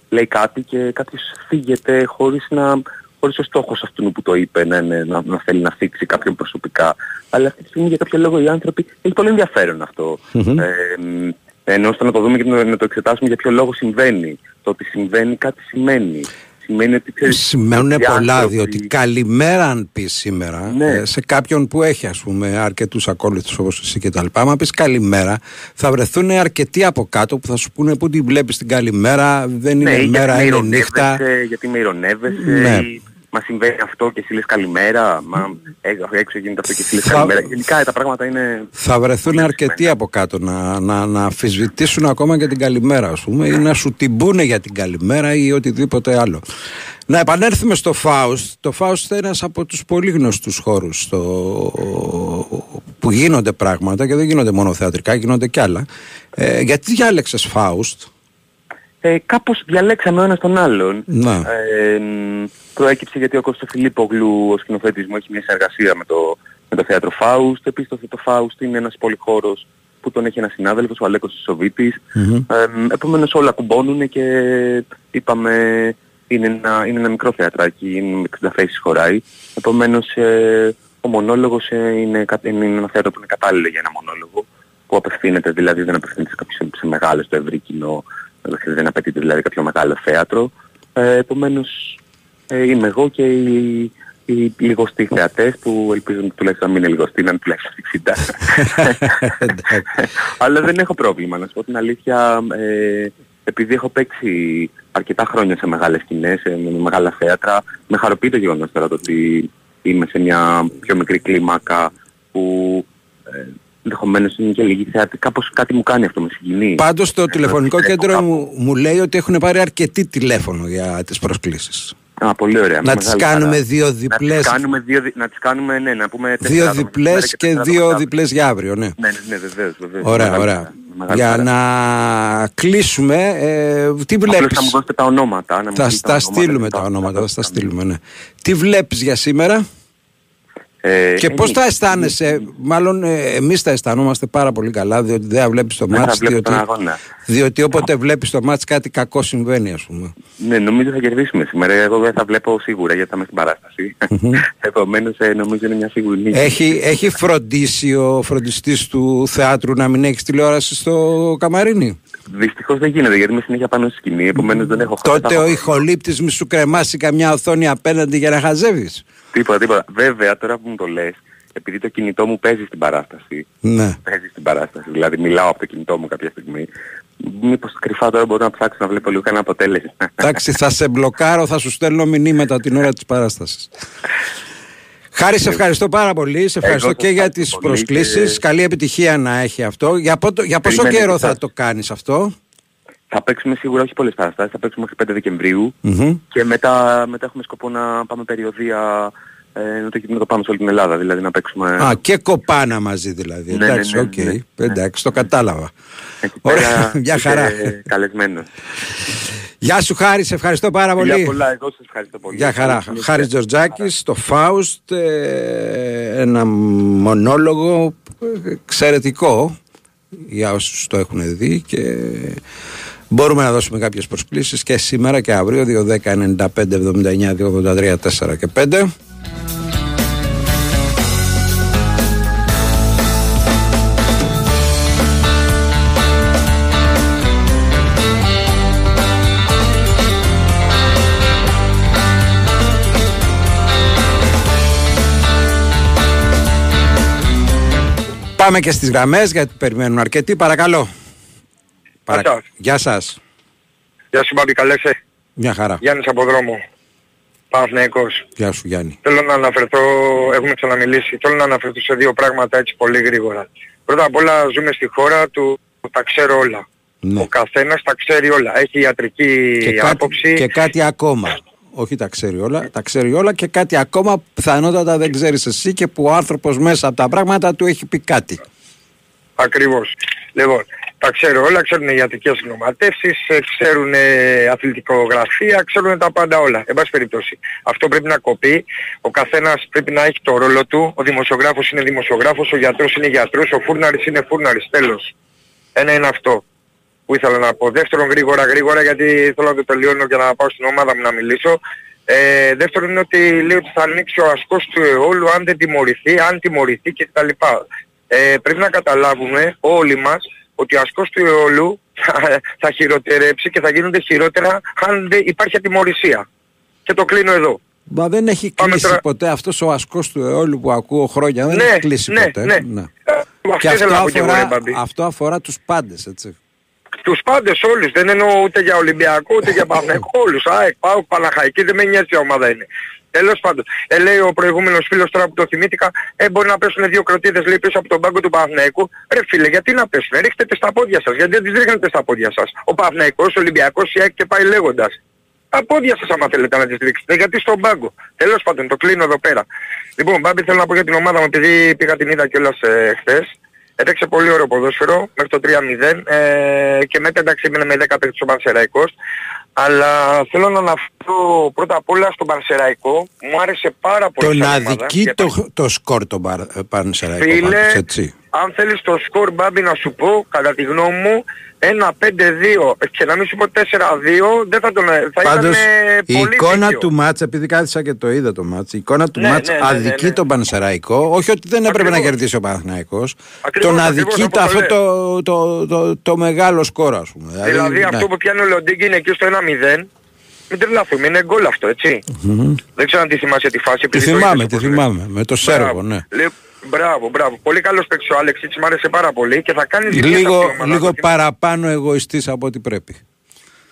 λέει κάτι και κάποιος φύγεται χωρίς να χωρίς ο στόχος αυτού που το είπε να, είναι, να, να θέλει να θίξει κάποιον προσωπικά. Αλλά αυτή τη στιγμή για κάποιο λόγο οι άνθρωποι έχει πολύ ενδιαφέρον αυτό. Μμμ. Ε, μ, ενώ ώστε να το δούμε και να, να το εξετάσουμε για ποιο λόγο συμβαίνει. Το ότι συμβαίνει κάτι σημαίνει. Σημαίνει ότι ξέρεις, Σημαίνουν οι πολλά, άνθρωποι- διότι καλημέρα αν πεις σήμερα Ναι. ε, σε κάποιον που έχει ας πούμε αρκετούς ακόλουθους όπως εσύ και τα λοιπά, άμα πεις καλημέρα θα βρεθούν αρκετοί από κάτω που θα σου πούνε που τη βλέπεις την καλημέρα, δεν Ναι, είναι ή μέρα, γιατί με είναι νύχτα. ειρωνεύεσαι, Γιατί με ειρωνεύεσαι, Ναι. ή μα συμβαίνει αυτό και εσύ λες καλημέρα, μα ε, έξω γίνεται αυτό και εσύ λες Θα- καλημέρα. Γενικά τα πράγματα είναι... Θα βρεθούν αρκετοί από κάτω να, να, να αφισβητήσουν ακόμα και την καλημέρα, ας πούμε, ή να σου την πούνε για την καλημέρα ή οτιδήποτε άλλο. Να επανέλθουμε στο Φάουστ. Το Φάουστ είναι ένας από τους πολύ γνωστούς χώρους στο... που γίνονται πράγματα και δεν γίνονται μόνο θεατρικά, γίνονται κι άλλα. Ε, γιατί διάλεξες Φάουστ; Ε, κάπως διαλέξαμε ο ένας τον άλλον. Να. Ε, μ, προέκυψε γιατί ο Κώστος Φιλίππογλου, ο σκηνοθέτης μου, έχει μια συνεργασία με το, με το θέατρο Φάουστ. Επίσης το, το Φάουστ είναι ένας πολυχώρος που τον έχει ένας συνάδελφος, ο Αλέκος Σοβίτης. Ε, μ, επομένως όλα κουμπώνουν και είπαμε είναι ένα, είναι ένα μικρό θεατράκι, είναι με 60 θέσεις χωράει. Επομένως ε, ο μονόλογος ε, είναι, κα- είναι ένα θέατρο που είναι κατάλληλο για ένα μονόλογο που απευθύνεται, δηλαδή δεν απευθύνεται σε, κάποιο, σε μεγάλο, στο ευρύ κοινό, ε, δεν απαιτείται δηλαδή κάποιο μεγάλο θέατρο. Ε, επομένως ε, είμαι εγώ και οι, οι λιγοστοί θεατές που ελπίζω τουλάχιστον να μην είναι λιγοστοί, να είναι τουλάχιστον 60. Αλλά δεν έχω πρόβλημα, να σου πω την αλήθεια. Ε, επειδή έχω παίξει αρκετά χρόνια σε μεγάλες σκηνές, σε με μεγάλα θέατρα, με χαροποιεί το γεγονός τώρα το ότι είμαι σε μια πιο μικρή κλίμακα που ε, ενδεχομένως είναι και λίγη θεατή. Κάπως κάτι μου κάνει αυτό, με συγκινεί. Πάντως το Ε, τηλεφωνικό να κέντρο κάπου. μου, μου λέει ότι έχουν πάρει αρκετή τηλέφωνο για τις προσκλήσεις. Α, πολύ ωραία. Να με τις μεγάλη κάνουμε χαρά. δύο Να διπλές. τις κάνουμε, δύο, δι- να τις κάνουμε, ναι, να πούμε τέσσερα Δύο άτομα σήμερα διπλές και τέσσερα δύο άτομα διπλές για αύριο, ναι. Ναι, ναι, ναι, βεβαίως, βεβαίως. Ωραία, Μεγάλη ωραία. χαρά, μεγάλη Για χαρά. να κλείσουμε, ε, τι Απλώς βλέπεις; θα μου δώσετε τα ονόματα. να μου Θα στείλετε τα ονόματα στείλουμε και τα ονόματα, θα θα στα στείλουμε, ναι. Τι βλέπεις για σήμερα; Ε, και πώς εμείς- θα αισθάνεσαι, μάλλον ε, εμείς θα αισθανόμαστε πάρα πολύ καλά, διότι δεν θα βλέπεις το Δεν θα μάτς, βλέπω διότι, τον αγώνα. διότι όποτε βλέπεις το μάτς κάτι κακό συμβαίνει, ας πούμε. Ναι, νομίζω θα κερδίσουμε σήμερα. Εγώ δεν θα βλέπω σίγουρα γιατί θα είμαι στην παράσταση. Επομένως ε, νομίζω είναι μια σίγουρη νίκη. Έχει, έχει φροντίσει ο φροντιστής του θεάτρου να μην έχεις τηλεόραση στο καμαρίνι; Δυστυχώς δεν γίνεται γιατί είμαι συνέχεια πάνω στη σκηνή. Επομένως δεν έχω Τότε ο ηχολήπτης μη σου κρεμάσει καμιά οθόνη απέναντι για να χαζεύεις. Τίποτα, τίποτα. Βέβαια τώρα που μου το λες, επειδή το κινητό μου παίζει στην παράσταση, Ναι. παίζει στην παράσταση, δηλαδή μιλάω από το κινητό μου κάποια στιγμή, μήπως κρυφά τώρα μπορώ να ψάξω να βλέπω λίγο κανένα αποτέλεσμα. Εντάξει, θα σε μπλοκάρω, θα σου στέλνω μηνύματα την ώρα της παράστασης. Χάρη, σε ευχαριστώ πάρα πολύ. Σε ευχαριστώ Εγώ και σας για ευχαριστώ τις πολύ προσκλήσεις. και- Καλή επιτυχία να έχει αυτό. Για, πότο- για πόσο Περιμένετε καιρό και θα σας. το κάνεις αυτό; θα παίξουμε σίγουρα όχι πολλές παραστάσεις, θα παίξουμε μέχρι 5 Δεκεμβρίου Μμμ. και μετά, μετά έχουμε σκοπό να πάμε περιοδεία ε, να, το, να το πάμε σε όλη την Ελλάδα, δηλαδή να παίξουμε... Α, και κοπάνα μαζί δηλαδή. Ναι, ναι, Εντάξει, ναι, οκ. ναι, ναι. Εντάξει, το κατάλαβα. Εκεί Ωραία, πέρα μια είστε χαρά. Καλεσμένος. Γεια σου Χάρη, σε ευχαριστώ πάρα πολύ. Φιλιά πολλά, εγώ σας ευχαριστώ πολύ. Γεια χαρά. Καλή Χάρης Τζορτζάκης, το Φάουστ, ε, ένα μονόλογο ε, εξαιρετικό για όσους το έχουν δει και μπορούμε να δώσουμε κάποιες προσκλήσεις και σήμερα και αύριο 2, 10, 95, 79, 283, 4 και 5. Πάμε και στις γραμμές γιατί περιμένουν αρκετοί. Παρακαλώ. Παρα- Γεια σας. Γεια σου Μπάμπη, καλέ σε. Μια χαρά. Γιάννης από δρόμο. Παναθηναϊκός. Γεια σου Γιάννη. Θέλω να αναφερθώ, έχουμε ξαναμιλήσει, θέλω να αναφερθώ σε δύο πράγματα έτσι πολύ γρήγορα. Πρώτα απ' όλα ζούμε στη χώρα του τα ξέρω όλα. Ναι. Ο καθένας τα ξέρει όλα. Έχει ιατρική Και κάτι, άποψη. και κάτι ακόμα. Όχι τα ξέρει όλα, τα ξέρει όλα και κάτι ακόμα που πιθανότατα δεν ξέρεις εσύ και που ο άνθρωπος μέσα από τα πράγματα του έχει πει κάτι. Ακριβώς. Λοιπόν, τα ξέρουν όλα, ξέρουν ιατρικές γνωματεύσεις, ε, ξέρουν ε, αθλητικογραφία, ξέρουν τα πάντα όλα. Εν πάση περιπτώσει. Αυτό πρέπει να κοπεί. Ο καθένας πρέπει να έχει το ρόλο του. Ο δημοσιογράφος είναι δημοσιογράφος, ο γιατρός είναι γιατρός, ο φούρναρης είναι φούρναρης. Τέλος. Ένα είναι αυτό που ήθελα να πω. Δεύτερον γρήγορα γρήγορα γιατί θέλω να το τελειώνω και να πάω στην ομάδα μου να μιλήσω. Ε, δεύτερον είναι ότι λέει ότι θα ανοίξει ο ασκός του αιώλου αν δεν τιμωρηθεί, αν τιμωρηθεί κτλ. Ε, πρέπει να καταλάβουμε όλοι μας ότι ο ασκός του αιώλου θα, θα χειροτερέψει και θα γίνονται χειρότερα αν δεν υπάρχει ατιμωρησία. Και το κλείνω εδώ. Μα δεν έχει κλείσει ποτέ αυτός ο ασκός του αιώλου που ακούω χρόνια, δεν Ναι, έχει κλείσει ναι, ποτέ. ναι. Και Αυτό αυτό ήθελα να πω και εγώ, ρε, αφορά, Μπαμπή. αυτό αφορά τους πάντες, έτσι. Τους πάντες όλους, δεν εννοώ ούτε για Ολυμπιακό ούτε για Παναθηναϊκό, όλους. ΑΕΚ, ΠΑΟΚ, Παναχαϊκή, δεν με νοιάζει ποια ομάδα είναι. Τέλος πάντων, ε, λέει ο προηγούμενος φίλος τώρα που το θυμήθηκα, ε, μπορεί να πέσουν δύο κροτίδες λέει πίσω από τον πάγκο του Παναθηναϊκού. Ρε φίλε, γιατί να πέσουν, ρίχτε τις στα πόδια σας, γιατί δεν τις ρίχνετε στα πόδια σας. Ο Παναθηναϊκός, ο Ολυμπιακός, η ΑΕΚ και πάει λέγοντας. Τα πόδια σας άμα θέλετε να τις ρίξετε, γιατί στον πάγκο. Τέλος πάντων, το κλείνω εδώ πέρα. Λοιπόν, Μπάμπη θέλω να πω για την ομάδα μου, επειδή πήγα την είδα κιόλας ε, χθες. Έπαιξε πολύ ωραίο ποδόσφαιρο μέχρι το 3-0 ε, και μετά εντάξει έμεινε με 10 παίκτες ο Πανσεραϊκός. Αλλά θέλω να αναφέρω πρώτα απ' όλα στον Πανσεραϊκό. Μου άρεσε πάρα πολύ. Τον σαν ομάδα. αδικεί Και το, το σκορ τον Παρ- ε, Πανσεραϊκό Φίλε, πάντως, έτσι. αν θέλεις το σκορ Μπάμπη να σου πω, κατά τη γνώμη μου, ένα 5-2 και να μην σου πω 4-2, δεν θα τον... Θα Πάντως ήταν η πολύ εικόνα δίκαιο. του μάτς, επειδή κάθισα και το είδα το μάτς, η εικόνα του Ναι, μάτς ναι, ναι, ναι, αδικεί ναι. τον Πανσεραϊκό, όχι ότι δεν έπρεπε να Ακριβώς. κερδίσει ο Παναθηναϊκός, Ακριβώς, τον ακριβώς, αδικεί το, όπως αυτό το το, το, το, το μεγάλο σκορ ας πούμε. Δηλαδή ναι. αυτό που πιάνει ο Λοντίγκη είναι εκεί στο 1-0. Μην τρελαθούμε, είναι γκολ αυτό, έτσι. Μμμ. Δεν ξέρω αν τη θυμάσαι τη φάση. Τη επειδή το θυμάμαι, είδες τη όπως θυμάμαι, με το Σέρβο, Μπράβο. ναι. Λέει, μπράβο, μπράβο. Πολύ καλός παίκτης ο Άλεξιτς, μου άρεσε πάρα πολύ και θα κάνει ζημιά σε Λίγο, αυτή την ομάδα. λίγο παραπάνω εγωιστής από ό,τι πρέπει.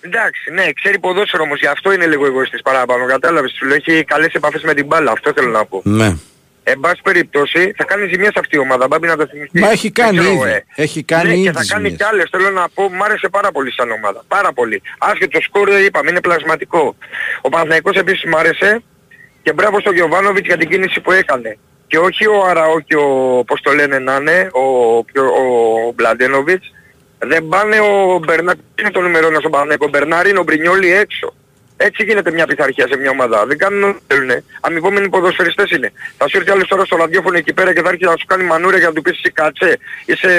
Εντάξει, ναι, ξέρει ποδόσφαιρο όμως, γι' αυτό είναι λίγο εγωιστής παραπάνω. Κατάλαβες, σου λέω, έχει καλές επαφές με την μπάλα, αυτό θέλω να πω. Ναι. Εν πάση περιπτώσει, θα κάνει ζημιά σε αυτή η ομάδα, μπάμπη να το θυμηθείς. Μα έχει Δεν κάνει ξέρω, ήδη. ε. Έχει κάνει ναι, ήδη και θα κάνει ζημιές. κι άλλες, θέλω να πω, μου άρεσε πάρα πολύ σαν ομάδα. Πάρα πολύ. Άσχετο σκορ, ε, είπαμε, είναι πλασματικό. Ο Παναθηναϊκός επίσης μου άρεσε και μπράβο στον Γιωβάνοβιτς για την κίνηση που έκανε. Και όχι ο Αραώ και ο, πώς το λένε να είναι, ο, ποιο- ο Μπλαντένοβιτς, δεν πάνε ο Μπερνάρ, είναι το νούμερο ένας ο Παναθηναϊκός, ο Μπερνάρ είναι ο Μπρινιόλι έξω. Έτσι γίνεται μια πειθαρχία σε μια ομάδα. Δεν κάνουν ό,τι θέλουνε. Αμοιβόμενοι ποδοσφαιριστές είναι. Θα σου έρθει άλλος τώρα στο ραδιόφωνο εκεί πέρα και θα έρθει να σου κάνει μανούρια για να του πεις εσύ κάτσε. Είσαι,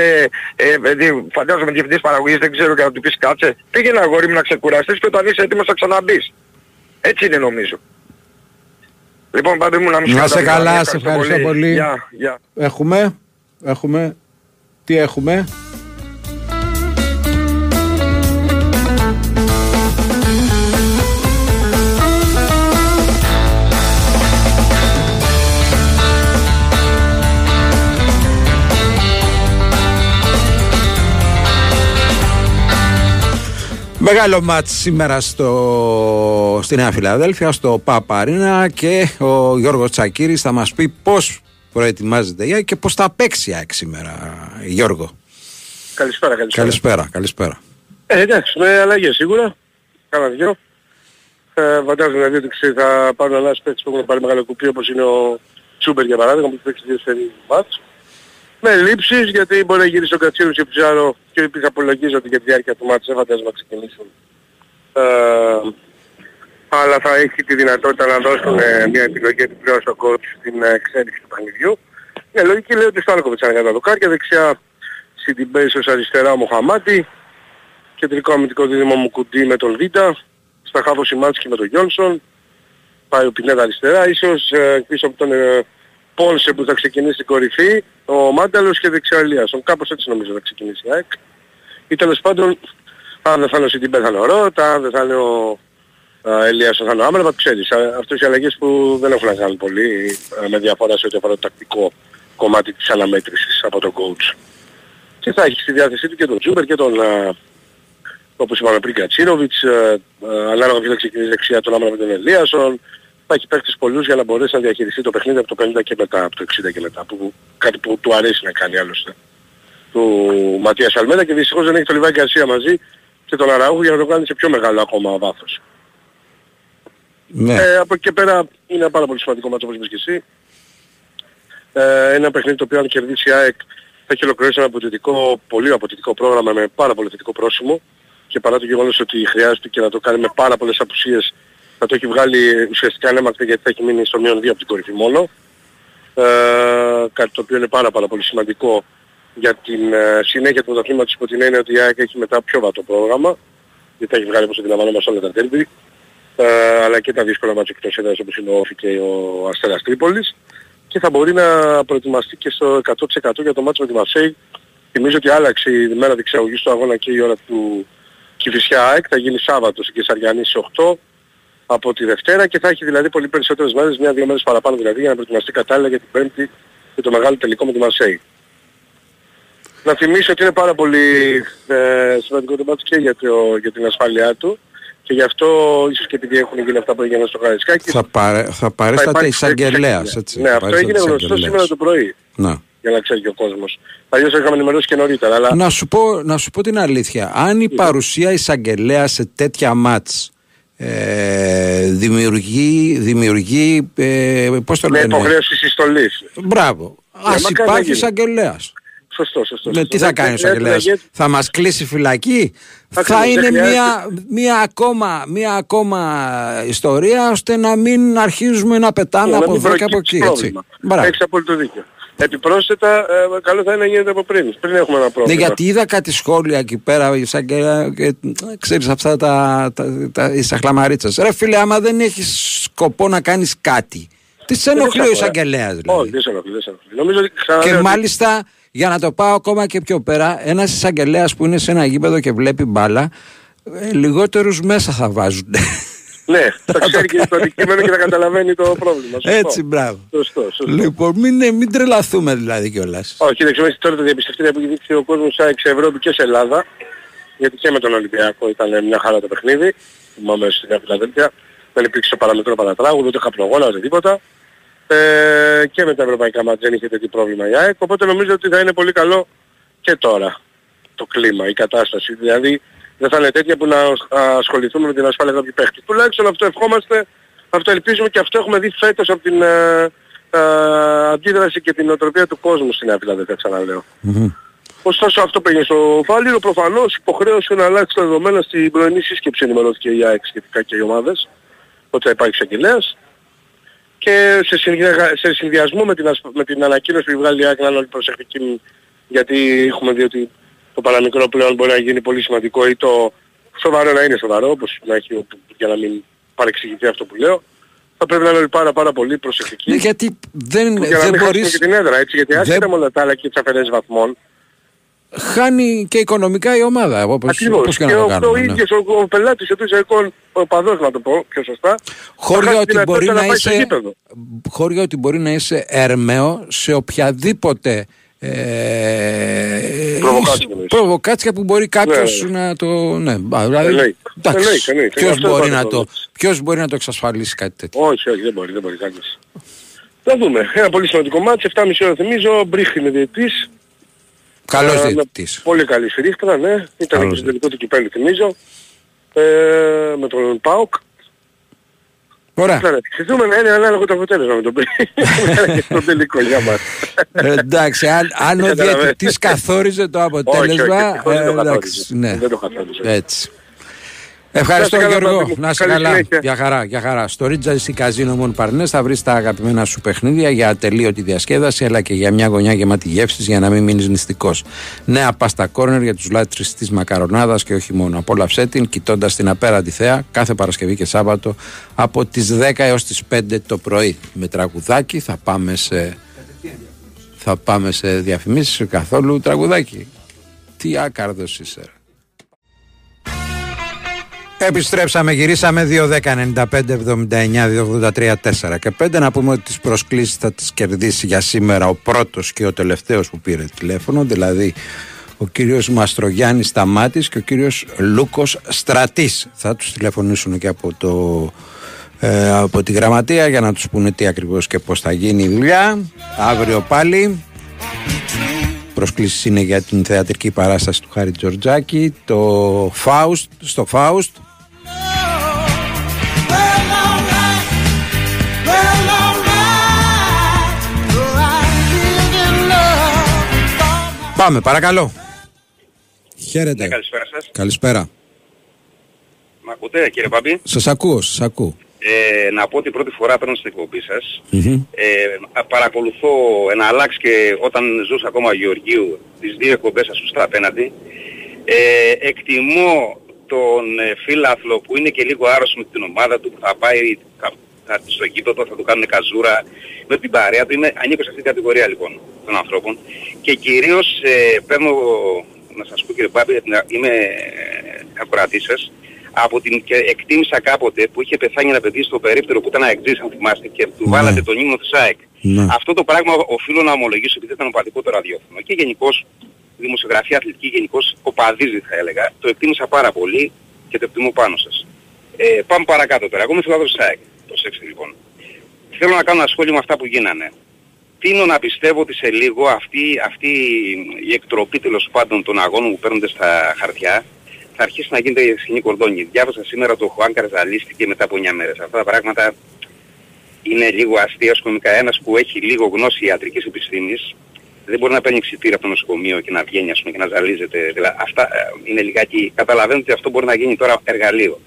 ε, ε, δι- φαντάζομαι διευθυντής παραγωγής, δεν ξέρω και να του πεις κάτσε. Πήγαινε αγόρι μου να ξεκουραστείς και όταν είσαι έτοιμος θα ξαναμπείς. Έτσι είναι νομίζω. Λοιπόν, πάντε μου να μην Να σε σκοτώνω. καλά, σε ευχαριστώ πολύ. Γεια, γεια. Έχουμε, έχουμε, τι έχουμε; Μεγάλο μάτς σήμερα στο, στη Νέα Φιλαδέλφια, στο Παπαρίνα και ο Γιώργος Τσακύρης θα μας πει πώς προετοιμάζεται η ΑΕΚ και πώς θα παίξει η ΑΕΚ σήμερα, Γιώργο. Καλησπέρα, καλησπέρα. Καλησπέρα, καλησπέρα. Ε, εντάξει, με αλλαγές σίγουρα. Κάνα δυο. Ε, φαντάζομαι δηλαδή ότι ξέρει, θα πάρουν ένας παίκτης που έχουν πάρει μεγάλο κουπί όπως είναι ο Τσούμπερ για παράδειγμα που έχει παίξει δύο σερί μάτς. Με λήψεις γιατί μπορεί να γυρίσει ο Κατσίρος και Πιζάρο και επίσης απολογίζονται για τη διάρκεια του μάτς, δεν φαντάζομαι να ξεκινήσουν. Ε, αλλά θα έχει τη δυνατότητα να δώσουν ε, μια επιλογή επιπλέον στον coach στην ε, εξέλιξη του παιχνιδιού. Η λογική λέει ότι στο Άλκοβιτς είναι κατά δοκάρια, δεξιά στην Μπέισος αριστερά ο Μοχαμάτη, κεντρικό αμυντικό δίδυμο μου κουντί με τον Βίτα, στα χάφος Σιμάνσκι με τον Γιόνσον, πάει ο Πινέδα αριστερά, ίσως ε, πίσω από τον ε, Πόλσε που θα ξεκινήσει στην κορυφή, ο Μάνταλος και δεξιά Ελίασον. Κάπως έτσι νομίζω θα ξεκινήσει η ΑΕΚ. Ή τέλος πάντων, αν δεν θα είναι ο Σιντιμπέ θα είναι ο Ρώτα, αν δεν θα είναι ο ε, Ελίασον θα είναι ο Άμραμπατ, ξέρεις. α- Αυτές οι αλλαγές που δεν έχουν να κάνουν πολύ ε, με διαφορά σε ό,τι αφορά το τακτικό κομμάτι της αναμέτρησης από τον coach. Και θα έχει στη διάθεσή του και τον Τζούμπερ και τον, ε, όπως είπαμε πριν, Γκατσίνοβιτς, ε, ε, ανάλογα ποιος θα ξεκινήσει δεξιά τον Άμραμπατ με τον Ελίασον. Θα έχει παίκτες πολλούς για να μπορέσει να διαχειριστεί το παιχνίδι από το 50 και μετά, από το 60 και μετά, που, κάτι που του αρέσει να κάνει άλλωστε του Ματίας Αλμέδα και δυστυχώς δεν έχει τον Λιβάη Γκαρσία μαζί και τον Αραούχο για να το κάνει σε πιο μεγάλο ακόμα βάθος. Ναι. Ε, από εκεί και πέρα είναι ένα πάρα πολύ σημαντικό μάτσο όπως είπες και εσύ. Ε, ένα παιχνίδι το οποίο αν κερδίσει η ΑΕΚ θα έχει ολοκληρώσει ένα αποτελετικό, πολύ αποτελετικό πρόγραμμα με πάρα πολύ θετικό πρόσημο και παρά το γεγονός ότι χρειάζεται και να το κάνει με πάρα πολλές απουσίες θα το έχει βγάλει ουσιαστικά ανέμακτα γιατί θα έχει μείνει στο μείον 2 από την κορυφή μόνο. Ε, κάτι το οποίο είναι πάρα πάρα πολύ σημαντικό για την ε, συνέχεια του πρωταθλήματος υπό την έννοια ότι η ΑΕΚ έχει μετά πιο βατό πρόγραμμα γιατί θα έχει βγάλει όπως αντιλαμβανόμαστε όλα τα τέρμπι ε, αλλά και τα δύσκολα μάτια εκτός έδρας όπως είναι ο Όφη και ο Αστέρας Τρίπολης και θα μπορεί να προετοιμαστεί και στο 100% για το μάτσο με τη Μαρσέη. Θυμίζω ότι άλλαξε η μέρα διεξαγωγής του αγώνα και η ώρα του Κηφισιά ΑΕΚ, θα γίνει Σάββατος στην Κεσαριανή στις 8 από τη Δευτέρα και θα έχει δηλαδή πολύ περισσότερες μέρες, μια-δύο μέρες παραπάνω δηλαδή για να προετοιμαστεί κατάλληλα για την Πέμπτη και το μεγάλο τελικό με τη Μαρσέη. Να θυμίσω ότι είναι πάρα πολύ ε, σημαντικό το μάτσο και για, το, για την ασφάλειά του και γι' αυτό ίσως και επειδή έχουν γίνει αυτά που έγιναν στο Καραϊσκάκι Θα, παρέ, θα παρέσταται υπάρχει εισαγγελέας, έτσι. Ναι, Θα αυτό παρέσταται έγινε γνωστό εισαγγελέας. σήμερα το πρωί, Να. για να ξέρει και ο κόσμος. Αλλιώς θα είχαμε ενημερώσει και νωρίτερα, αλλά Να σου, πω, να σου πω την αλήθεια. Αν η παρουσία εισαγγελέα σε τέτοια μάτς ε, δημιουργεί, δημιουργεί ε, πώς το με λένε, υποχρέωση συστολής. Μπράβο. Ναι, Ας μακάρι να υπάρχει γίνει. εισαγγελέας. Σωστό, σωστό. Ναι, σωστό. τι θα Δεν- κάνει ο δεν- δεν- εισαγγελέας; δεν- Θα μας κλείσει φυλακή; Ακριβώς, θα δεν είναι χρειάζεται. μια, μια, ακόμα, μια ακόμα ιστορία ώστε να μην αρχίζουμε να πετάμε να από μην εδώ και από προκύψει εκεί. Έτσι. πρόβλημα. Μπράβο. Έχεις απόλυτο δίκιο. Επιπρόσθετα, ε, καλό θα είναι να γίνεται από πριν. Πριν έχουμε ένα Ναι, πρόβλημα. γιατί είδα κάτι σχόλια εκεί πέρα, σαν και, και ξέρεις αυτά τα, τα, τα, οι σαχλαμαρίτσες. Ρε φίλε, άμα δεν έχεις σκοπό να κάνεις κάτι, τις σε ενοχλεί ο διαφορά. εισαγγελέας δηλαδή. Όχι, δεν σε ενοχλεί, δεν σε ενοχλεί. Νομίζω ότι ξαναλέω Και ότι- μάλιστα, για να το πάω ακόμα και πιο πέρα, ένας εισαγγελέας που είναι σε ένα γήπεδο και βλέπει μπάλα, ε, λιγότερους μέσα θα βάζουν. Ναι, θα ξέρει και το αντικείμενο και θα καταλαβαίνει το πρόβλημα. Σωστό. Έτσι, μπράβο. Σωστό, σωστό. Λοιπόν, μην, ε, μην τρελαθούμε δηλαδή κιόλας. Όχι, κοίταξε, μέχρι τώρα τα διαπιστευτήρια που έχει δείξει ο κόσμος σε ΑΕΚ σε Ευρώπη και σε Ελλάδα, γιατί και με τον Ολυμπιακό ήταν μια χαρά το παιχνίδι, θυμάμαι στη Νέα Φιλαδέλφια, δεν υπήρξε παραμικρό παρατράγουδο, ούτε καπνογόνα, ούτε τίποτα. Ε, και με τα ευρωπαϊκά μάτια δεν είχε τέτοιο πρόβλημα η ΑΕΚ, οπότε νομίζω ότι θα είναι πολύ καλό και τώρα το κλίμα, η κατάσταση. Δηλαδή δεν θα είναι τέτοια που να ασχοληθούμε με την ασφάλεια κάποιου παίχτη. Τουλάχιστον αυτό ευχόμαστε, αυτό ελπίζουμε και αυτό έχουμε δει φέτος από την ε, ε, αντίδραση και την νοοτροπία του κόσμου στην Νέα Φιλαδέλφια, ξαναλέω. Ωστόσο αυτό που έγινε στο Βάλιρο προφανώς υποχρέωσε να αλλάξει τα δεδομένα στην πρωινή σύσκεψη ενημερώθηκε η ΑΕΚ σχετικά και οι ομάδες ότι θα υπάρχει εξαγγελέας και σε, συνδυα- σε συνδυασμό με την, ασ- με την ανακοίνωση που βγάλει η ΑΕΚ να είναι όλοι προσεκτικοί γιατί έχουμε δει ότι το παραμικρό πλέον μπορεί να γίνει πολύ σημαντικό ή το σοβαρό να είναι σοβαρό όπως να έχει, για να μην παρεξηγηθεί αυτό που λέω θα πρέπει να είναι όλοι πάρα πάρα πολύ προσεκτικοί Ναι, γιατί δεν, για να δεν μην χάσουμε μπορείς... και την έδρα έτσι γιατί άσχετα με όλα τα άλλα και τις αφαιρέσεις βαθμών Χάνει και οικονομικά η ομάδα, όπως, Ακριβώς. όπως και Και να το ο, ο κάνουμε. ναι. ίδιος ο, ο πελάτης του εισαγωγικών, ο παδός να το πω πιο σωστά, Χώρια θα χάσει ότι τη μπορεί δυνατότητα να πάει στο είσαι, γήπεδο. χώρια ότι μπορεί να είσαι έρμεο σε οποιαδήποτε ε, Προβοκάτσια είσαι- εννοείς. προβοκάτσια που μπορεί κάποιος Ναι, να το... Ναι, μπα, δηλαδή, Εννοείται. εντάξει, Εννοείται, εννοείται. ποιος, Αυτό μπορεί είναι να το το, πρόβλημα. ποιος μπορεί να το εξασφαλίσει κάτι τέτοιο; Όχι, όχι, δεν μπορεί, δεν μπορεί κανείς. Θα δούμε. Ένα πολύ σημαντικό μάτς, 7.30 ώρα θυμίζω, Μπρίχ είναι διετής. Καλός Ε, με διαιτητής. Πολύ καλή σφυρίχτρα, ναι. Ήταν Καλός και στο τελικό του κυπέλου, θυμίζω. Ε, με τον ΠΑΟΚ. Ωραία. Να συζητούμε με ένα ανάλογο το αποτέλεσμα με τον πριν. και στον τελικό για μας. Ε, εντάξει, αν, αν ο Καταλαβαίνεις. διαιτητής καθόριζε το αποτέλεσμα. Όχι, όχι, ευτυχώς δεν το εντάξει, καθόριζε. ναι. Δεν το καθόριζε. Έτσι. Ευχαριστώ Να είστε καλά, Γιώργο. Πάπη μου. Να είσαι Καλή καλά. συνέχεια. Για χαρά, για χαρά. Στο Regency Casino Mon Parnes θα βρεις τα αγαπημένα σου παιχνίδια για ατελείωτη διασκέδαση αλλά και για μια γωνιά γεμάτη γεύσης για να μην μείνεις νηστικός. Νέα πάστα κόρνερ για τους λάτρε της μακαρονάδας και όχι μόνο. Απόλαυσέ την κοιτώντας την απέραντη θέα κάθε Παρασκευή και Σάββατο από τις 10 έως τις 5 το πρωί. Με τραγουδάκι θα πάμε σε. Θα πάμε σε διαφημίσεις καθόλου τραγουδάκι. Τι άκαρδος είσαι. Ρε. Επιστρέψαμε, γυρίσαμε 2, 10, 95, 79, 283, 4 και 5. Να πούμε ότι τις προσκλήσεις θα τις κερδίσει για σήμερα ο πρώτος και ο τελευταίος που πήρε τηλέφωνο, δηλαδή ο κύριος Μαστρογιάννης Σταμάτης και ο κύριος Λούκος Στρατής. Θα τους τηλεφωνήσουν και από, το, ε, από τη γραμματεία για να τους πούνε τι ακριβώς και πώς θα γίνει η δουλειά. Αύριο πάλι. Προσκλήσεις είναι για την θεατρική παράσταση του Χάρη Τζορτζάκη, το Faust, στο Faust. Πάμε, παρακαλώ. Χαίρετε. Ναι, καλησπέρα σας. Καλησπέρα. Μ' ακούτε κύριε Παμπή. Σας ακούω, σας ακούω. Ε, να πω ότι πρώτη φορά παίρνω στην εκπομπή σας. Μμμ. Ε, α- παρακολουθώ ένα αλλάξ και όταν ζούσα ακόμα Γεωργίου τις δύο εκπομπές σας σωστά απέναντι. Ε, εκτιμώ τον ε, φίλαθλο που είναι και λίγο άρρωστο με την ομάδα του που θα πάει θα, θα, στο γήπεδο, θα του κάνουν καζούρα με την παρέα του. Είμαι, ανήκω σε αυτή την κατηγορία λοιπόν των ανθρώπων. Και κυρίως ε, παίρνω, να σας πω κύριε Πάπη, γιατί να- είμαι ε, ακροατής σας, από την και εκτίμησα κάποτε που είχε πεθάνει ένα παιδί στο περίπτερο που ήταν αεξής αν θυμάστε και του Ναι. βάλατε τον ύμνο της ΑΕΚ. Ναι. Αυτό το πράγμα οφείλω να ομολογήσω επειδή ήταν οπαδικό το ραδιόφωνο και γενικώς δημοσιογραφία αθλητική γενικώς οπαδίζει θα έλεγα. Το εκτίμησα πάρα πολύ και το εκτιμώ πάνω σας. Ε, πάμε παρακάτω τώρα. Εγώ είμαι φιλάδος της ΑΕΚ. Προσέξτε λοιπόν. Θέλω να κάνω ένα σχόλιο με αυτά που γίνανε. Τίνω να πιστεύω ότι σε λίγο αυτή, αυτή η εκτροπή τέλος πάντων των αγώνων που παίρνονται στα χαρτιά θα αρχίσει να γίνεται σκηνή κορδόνι. Διάβασα σήμερα το Χουάν Καρζαλίστηκε μετά από 9 μέρες. Αυτά τα πράγματα είναι λίγο αστεία κομικά. Ένας που έχει λίγο γνώση ιατρικής επιστήμης δεν μπορεί να παίρνει εξητήρα από το νοσοκομείο και να βγαίνει ας πούμε, και να ζαλίζεται. Δηλαδή, αυτά ε, είναι λιγάκι... Καταλαβαίνω ότι αυτό μπορεί να γίνει τώρα εργαλείο.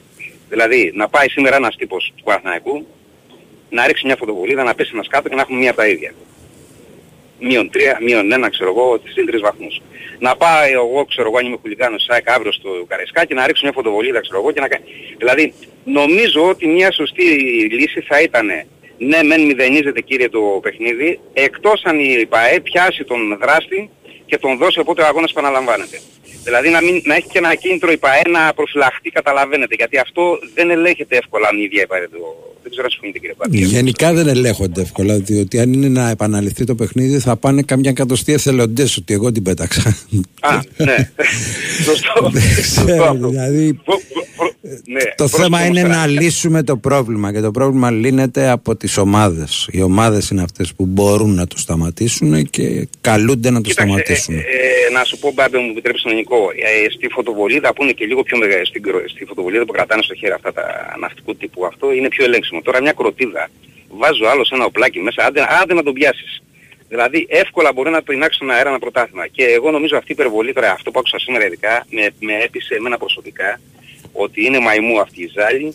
Δηλαδή να πάει σήμερα ένας τύπος του Παναθηναϊκού να ρίξει μια φωτοβολίδα, να πέσει ένας κάτω και να έχουμε μία από τα ίδια. Μείον τρία, μείον ένα, ξέρω εγώ, συν τρεις βαθμούς. Να πάω εγώ, ξέρω εγώ, αν είμαι χουλιγάνος ΣΑΕΚ αύριο στο Καρεσκάκι, να ρίξω μια φωτοβολίδα, ξέρω εγώ, και να κάνει. Δηλαδή, νομίζω ότι μια σωστή λύση θα ήταν, ναι, μεν μηδενίζεται κύριε το παιχνίδι, εκτός αν η ΠαΕ πιάσει τον δράστη και τον δώσει οπότε ο αγώνας επαναλαμβάνεται. Δηλαδή να, μην, να έχει και ένα κίνητρο η ΠαΕ να προφυλαχτεί, καταλαβαίνετε, γιατί αυτό δεν ελέγχεται εύκολα αν η ίδια η ΠαΕ δεν το... Δεν ξέρω αν συμφωνείτε κύριε Παπή. Γενικά δεν ελέγχονται εύκολα, διότι αν είναι να επαναληφθεί το παιχνίδι θα πάνε καμιά εκατοστή εθελοντές ότι εγώ την πέταξα. Α, ναι. Σωστό. Δεν ξέρω, δηλαδή Ναι, το θέμα πρόσεχε είναι όμως να τώρα. λύσουμε το πρόβλημα και το πρόβλημα λύνεται από τις ομάδες. Οι ομάδες είναι αυτές που μπορούν να το σταματήσουν και καλούνται να το σταματήσουν. Ε, να σου πω μπάμπε μου επιτρέψει τον Νικό, ε, στη φωτοβολίδα που είναι και λίγο πιο μεγάλη, στην, κρο- στη φωτοβολίδα που κρατάνε στο χέρι αυτά τα ναυτικού τύπου αυτό είναι πιο ελέγξιμο. Τώρα μια κροτίδα, βάζω άλλο σε ένα οπλάκι μέσα, άντε, άντε να τον πιάσεις. Δηλαδή εύκολα μπορεί να πεινάξει στον αέρα ένα πρωτάθλημα. Και εγώ νομίζω αυτή η υπερβολή, τώρα αυτό που άκουσα σήμερα ειδικά, με, με έπεισε εμένα προσωπικά ότι είναι μαϊμού αυτή η ζάλη.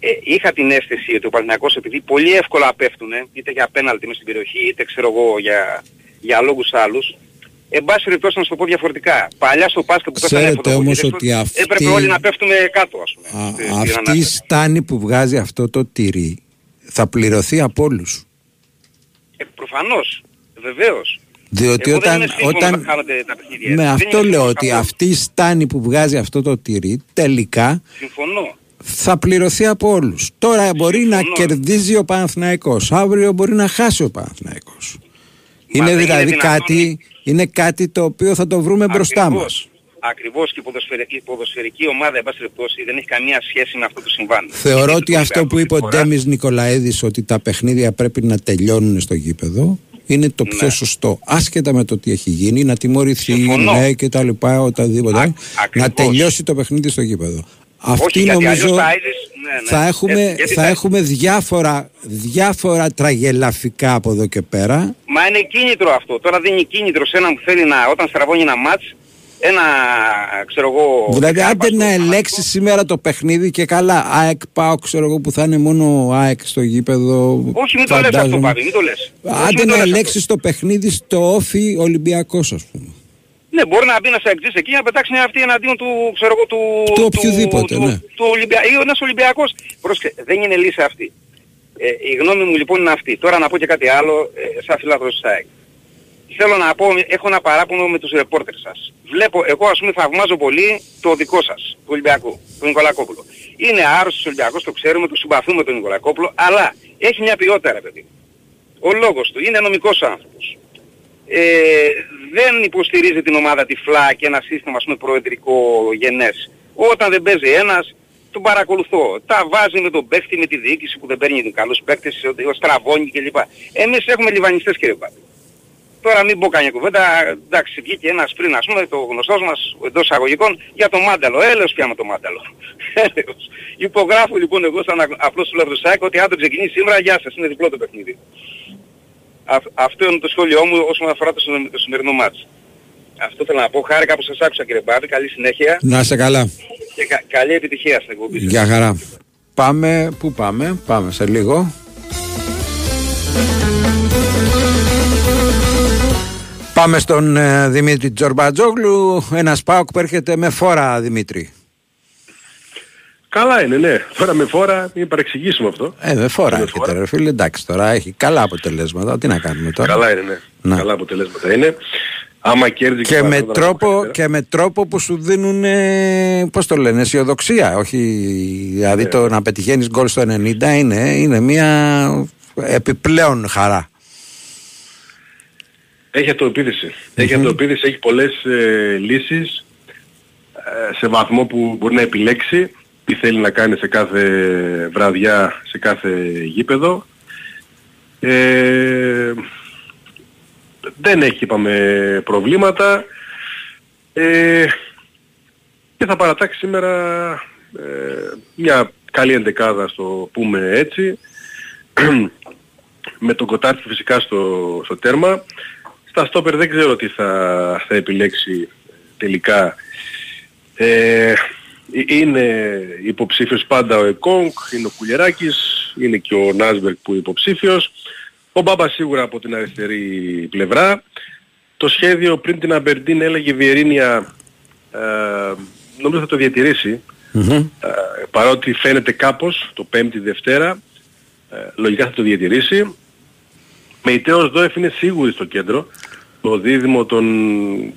Ε, είχα την αίσθηση ότι ο Παναθηναϊκός επειδή πολύ εύκολα πέφτουν, είτε για πέναλτι μες στην περιοχή, είτε ξέρω εγώ για, για λόγους άλλους, Εν πάση περιπτώσει να σου το πω διαφορετικά. Παλιά στο μπάσκετ που πέφτανε Ξέρετε όμως φωτοβολίδες, ότι αυτή- έπρεπε όλοι να πέφτουμε κάτω ας πούμε. Α, στη- στην αυτή η ανάσταση. στάνη που βγάζει αυτό το τυρί θα πληρωθεί από όλους. Ε, προφανώς, βεβαίως. Διότι Εγώ δεν όταν, είμαι σύμφωνος όταν να κάνετε τα παιχνίδια. με Δεν αυτό είμαι λέω σύμφωνος ότι καθόλου. αυτή η στάνη που βγάζει αυτό το τυρί τελικά Συμφωνώ. θα πληρωθεί από όλους. Τώρα μπορεί να κερδίζει ο Παναθηναϊκός, αύριο μπορεί να χάσει ο Παναθηναϊκός. Είναι δεν είναι δηλαδή δυνατόν- κάτι, είναι κάτι το οποίο θα το βρούμε μπροστά Ακριβώς. μας. Ακριβώς και η ποδοσφαιρική, η ποδοσφαιρική ομάδα, εν πάση περιπτώσει, δεν έχει καμία σχέση με αυτό το συμβάν. Θεωρώ Είναι ότι το αυτό που είπε ο φορά. Ντέμις Νικολαίδης ότι τα παιχνίδια πρέπει να τελειώνουν στο γήπεδο είναι το πιο σωστό. Άσχετα με το τι έχει γίνει, να τιμωρηθεί, Συμφωνώ. ναι και τα λοιπά, οτιδήποτε. άλλο, να ακριβώς. τελειώσει το παιχνίδι στο γήπεδο. Αυτή Όχι, γιατί νομίζω αλλιώς θα είδες- ναι, ναι. θα, έχουμε, Έτσι, γιατί θα θα- έχουμε διάφορα, διάφορα τραγελαφικά από εδώ και πέρα. Μα είναι κίνητρο αυτό. Τώρα δίνει κίνητρο σε έναν που θέλει να, όταν στραβώνει ένα μάτς, ένα, ξέρω εγώ... Δηλαδή, άντε να ελέξει σήμερα το παιχνίδι και καλά. ΑΕΚ πάω, ξέρω εγώ, που θα είναι μόνο ΑΕΚ στο γήπεδο. Όχι, μην το λες αυτό, φαντάζομαι. Πάβη, μην το λες. Όχι, Άντε μην το να λες ελέξει το παιχνίδι στο όφι Ολυμπιακός, ας πούμε. Ναι, μπορεί να μπει να σε εκτζήσει εκεί να πετάξει μια αυτή εναντίον του, ξέρω εγώ, του... Του οποιοδήποτε, του, ναι. του Ολυμπια... ή ένας Ολυμπιακός. Πρόσεχε, δεν είναι λύση αυτή. Ε, η γνώμη μου λοιπόν είναι αυτή. Τώρα να πω και κάτι άλλο, ε, σαν φιλάθρος της ΑΕΚ. Θέλω να πω, έχω ένα παράπονο με τους ρεπόρτερ σας. Βλέπω, εγώ ας πούμε θαυμάζω πολύ το δικό σας, του Ολυμπιακού, του Νικολακόπουλο. Είναι άρρωστος ο Ολυμπιακός, το ξέρουμε, το συμπαθούμε τον Νικολακόπουλο, αλλά έχει μια ποιότητα ρε παιδί. Ο λόγος του είναι νομικός άνθρωπος. Ε, δεν υποστηρίζει την ομάδα τυφλά και ένα σύστημα ας πούμε προεδρικό γενές. Όταν δεν παίζει ένας, τον παρακολουθώ. Τα βάζει με τον παίκτη, με τη διοίκηση που δεν παίρνει καλούς παίκτες, ο στραβώνει κλπ. Εμείς έχουμε λιβανιστές κύριε Πάπη. Τώρα μην πω καμιά κουβέντα, εντάξει βγήκε ένας πριν ας πούμε το γνωστός μας εντός αγωγικών για το μάνταλο. Έλεος πια με το μάνταλο. Έλεος. Υπογράφω λοιπόν εγώ σαν α- απλός του Λευδοσάκη ότι αν το ξεκινήσει σήμερα γεια σας, είναι διπλό το παιχνίδι. Α- αυτό είναι το σχόλιο μου όσον αφορά το, σημε- το σημερινό μάτς. Αυτό θέλω να πω. Χάρηκα που σας άκουσα κύριε Μπάμπη. Καλή συνέχεια Να είσαι καλά. και κα- καλή επιτυχία στην εκπομπή. σας. Γεια χαρά. Πάμε, πού πάμε, πάμε σε λίγο. Πάμε στον ε, Δημήτρη Τζορμπατζόγλου. Ένας Πάοκ που έρχεται με φόρα, Δημήτρη. Καλά είναι, ναι. Τώρα με φόρα είναι παρεξηγήσιμο αυτό. Ε, με φόρα έρχεται, ρε φίλε. Εντάξει, τώρα έχει καλά αποτελέσματα. Τι να κάνουμε τώρα; Καλά είναι, ναι. Να. Καλά αποτελέσματα είναι. Άμα κέρδη Και με, παραδόταν τρόπο, και με τρόπο που σου δίνουν, ε, πώς το λένε, αισιοδοξία. Όχι, δηλαδή Ναι. το να πετυχαίνεις γκολ στο 90 είναι, είναι μια επιπλέον χαρά. Έχει αυτοεπίδηση. Έχει αυτοεπίδηση, έχει πολλές ε, λύσεις ε, σε βαθμό που μπορεί να επιλέξει τι θέλει να κάνει σε κάθε βραδιά, σε κάθε γήπεδο. Ε, δεν έχει, είπαμε, προβλήματα. Ε, και θα παρατάξει σήμερα ε, μια καλή εντεκάδα, στο πούμε έτσι, με τον Κοτάρτη φυσικά στο, στο τέρμα. Στα στόπερ δεν ξέρω τι θα, θα επιλέξει τελικά. Ε, είναι υποψήφιος πάντα ο Εκόνγκ, είναι ο Κουλιεράκης, είναι και ο Νάσμπερκ που είναι υποψήφιος. Ο Μπάμπα σίγουρα από την αριστερή πλευρά. Το σχέδιο πριν την Αμπερντίν έλεγε η Βιερίνια ε, νομίζω θα το διατηρήσει ε, παρότι φαίνεται κάπως το πέμπτη Δευτέρα ε, λογικά θα το διατηρήσει με η Τέος Δόεφ είναι σίγουρη στο κέντρο το δίδυμο των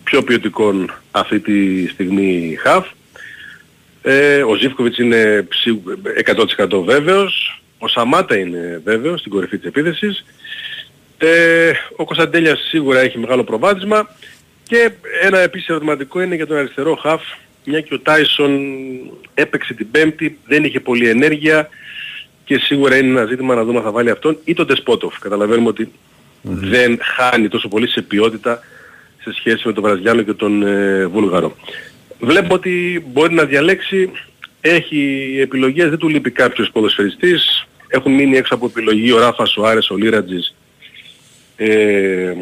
πιο ποιοτικών αυτή τη στιγμή χαφ. Ε, ο Ζίβκοβιτς είναι σίγου- 100% βέβαιος. Ο Σαμάτα είναι βέβαιος στην κορυφή της επίθεσης. Ε, ο Κωνσταντέλιας σίγουρα έχει μεγάλο προβάδισμα. Και ένα επίσης ερωτηματικό είναι για τον αριστερό χαφ. Μια και ο Τάισον έπαιξε την πέμπτη, δεν είχε πολλή ενέργεια και σίγουρα είναι ένα ζήτημα να δούμε αν θα βάλει αυτόν ή τον Τεσπότοφ. Καταλαβαίνουμε ότι δεν χάνει τόσο πολύ σε ποιότητα σε σχέση με τον Βραζιάνο και τον ε, Βούλγαρο. Βλέπω ότι μπορεί να διαλέξει, έχει επιλογές, δεν του λείπει κάποιος ποδοσφαιριστής. Έχουν μείνει έξω από επιλογή ο Ράφα Σουάρες, ο Λίρατζης, ε,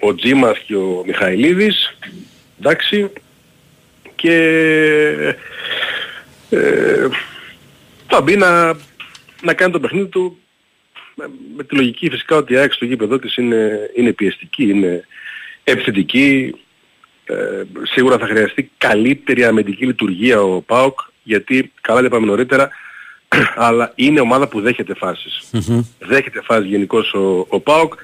ο Τζίμας και ο Μιχαηλίδης. Εντάξει. Και ε, θα μπει να, να κάνει το παιχνίδι του με, με τη λογική φυσικά ότι η ΑΕΚ στο γήπεδο της είναι, είναι πιεστική, είναι επιθετική. Ε, σίγουρα θα χρειαστεί καλύτερη αμυντική λειτουργία ο ΠΑΟΚ γιατί καλά τα είπαμε νωρίτερα αλλά είναι ομάδα που δέχεται φάσεις. Δέχεται φάσεις γενικώς ο, ο ΠΑΟΚ.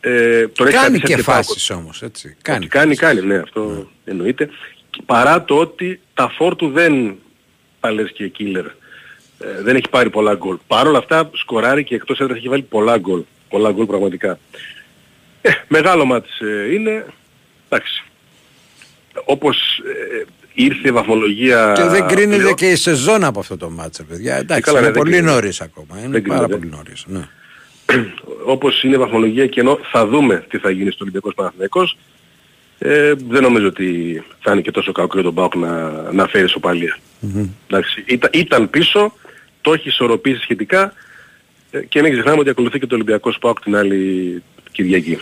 Ε, τον έχει Κάνει κρατήσει και αρκετά ο φάσεις όμως, έτσι. Κάνει. κάνει, κάνει, ναι, αυτό εννοείται. Και Παρά το ότι τα φόρ του δεν τα λες και killer. Ε, δεν έχει πάρει πολλά γκολ. Παρ' όλα αυτά σκοράρει και εκτός έδρας έχει βάλει πολλά γκολ. Πολλά γκολ πραγματικά. Ε, μεγάλο μάτς ε, είναι. Εντάξει. Όπως ε, ήρθε η βαθμολογία... Και δεν κρίνεται πλέον, και η σεζόν από αυτό το μάτσο, παιδιά. Εντάξει, καλά, ναι, είναι δεν πολύ κρίνεται. νωρίς ακόμα. Είναι Δεν πάρα κρίνεται. πολύ νωρίς. Ναι. όπως είναι η βαθμολογία και ενώ θα δούμε τι θα γίνει στο Ολυμπιακός Παναθηναϊκός, ε, δεν νομίζω ότι θα είναι και τόσο κακό για τον Πάοκ να, να φέρει ισοπαλία. Εντάξει, ήταν, ήταν πίσω, το έχει ισορροπήσει σχετικά ε, και μην ξεχνάμε ότι ακολουθεί και το Ολυμπιακός Πάοκ την άλλη Κυριακή.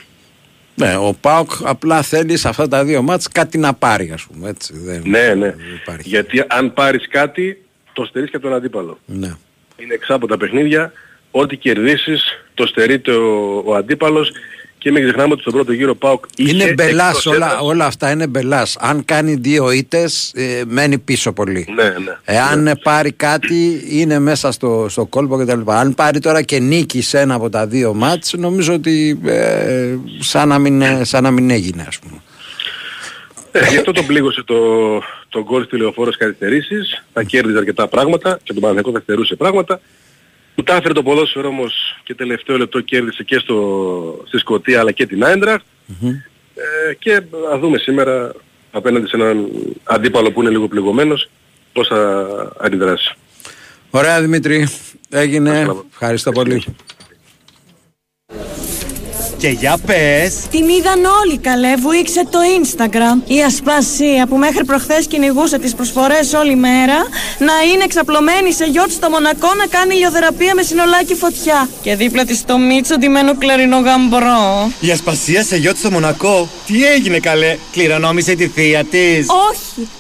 Ναι, ο Πάοκ απλά θέλει σε αυτά τα δύο μάτς κάτι να πάρει, ας πούμε. Έτσι, δεν, Ναι, ναι. Γιατί αν πάρεις κάτι, το στερείς και από τον αντίπαλο. Ναι. Είναι εξά από τα παιχνίδια, ό,τι κερδίσεις, το στερείται ο, ο αντίπαλος και μην ξεχνάμε ότι στον πρώτο γύρο ΠΑΟΚ είχε Είναι μπελάς εκτός όλα, έδρας- όλα αυτά είναι μπελάς. Αν κάνει δύο ήττες ε, μένει πίσω πολύ. Ναι, ναι. Εάν ε, πάρει κάτι είναι μέσα στο, στο κόλπο κτλ. Αν πάρει τώρα και νίκη σε ένα από τα δύο μάτς νομίζω ότι ε, σαν, να μην, ε, σαν να μην έγινε ας πούμε. Ε, γι' αυτό τον πλήγωσε το, το γκολ στη λεωφόρος καθυστερήσεις, θα κέρδιζε αρκετά πράγματα και τον Παναθηναϊκό θα στερούσε πράγματα. Του τα έφερε το ποδόσφαιρο όμως και τελευταίο λεπτό κέρδισε και στο, στη Σκωτία αλλά και την Άιντραχτ. Ε, και θα δούμε σήμερα απέναντι σε έναν αντίπαλο που είναι λίγο πληγωμένος πώς θα αντιδράσει. Ωραία Δημήτρη, έγινε. Ευχαριστώ πολύ. Και για πες. Την είδαν όλοι καλέ, βουήξε το Instagram. Η Ασπασία που μέχρι προχθές κυνηγούσε τις προσφορές όλη μέρα να είναι εξαπλωμένη σε γιότ στο Μονακό να κάνει ηλιοθεραπεία με συνολάκι φωτιά. Και δίπλα της το Μίτσο ντυμένο κλαρινό γαμπρό. Η Ασπασία σε γιότ στο Μονακό. Τι έγινε καλέ, κληρονόμησε τη θεία της. Όχι!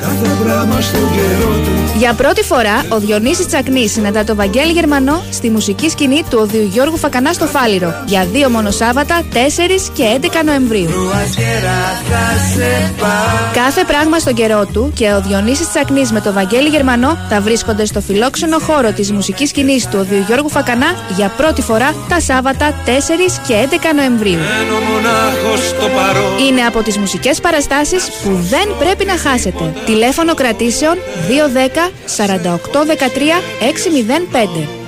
Κάθε πράγμα στον καιρό του Για πρώτη φορά, ο Διονύσης Τσακνής συναντά το Βαγγέλη Γερμανό στη μουσική σκηνή του Οδείου Γιώργου Φακανά στο Φάληρο για δύο μόνο Σάββατα, 4 και 11 Νοεμβρίου. Κάθε πράγμα στον καιρό του και ο Διονύσης Τσακνής με το Βαγγέλη Γερμανό θα βρίσκονται στο φιλόξενο χώρο της μουσικής σκηνής του Οδείου Γιώργου Φακανά για πρώτη φορά τα Σάββατα 4 και 11 Νοεμβρίου. Μένω μονάχος στο παρόν Είναι από τις μουσικές παραστάσεις που δεν πρέπει να χάσετε. Τηλέφωνο κρατήσεων 210 48 13 605.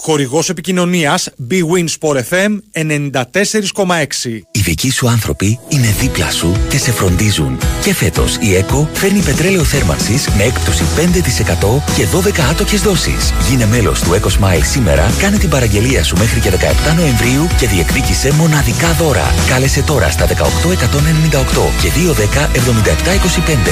Χορηγός επικοινωνίας B-Win Sport FM 94,6. Οι δικοί σου άνθρωποι είναι δίπλα σου και σε φροντίζουν. Και φέτος η ΕΚΟ φέρνει πετρέλαιο θέρμανσης με έκπτωση 5% και 12 άτοκες δόσεις. Γίνε μέλος του Eco Smile σήμερα, κάνε την παραγγελία σου μέχρι και 17 Νοεμβρίου και διεκδίκησε μοναδικά δώρα. Κάλεσε τώρα στα 18198 και 210 7725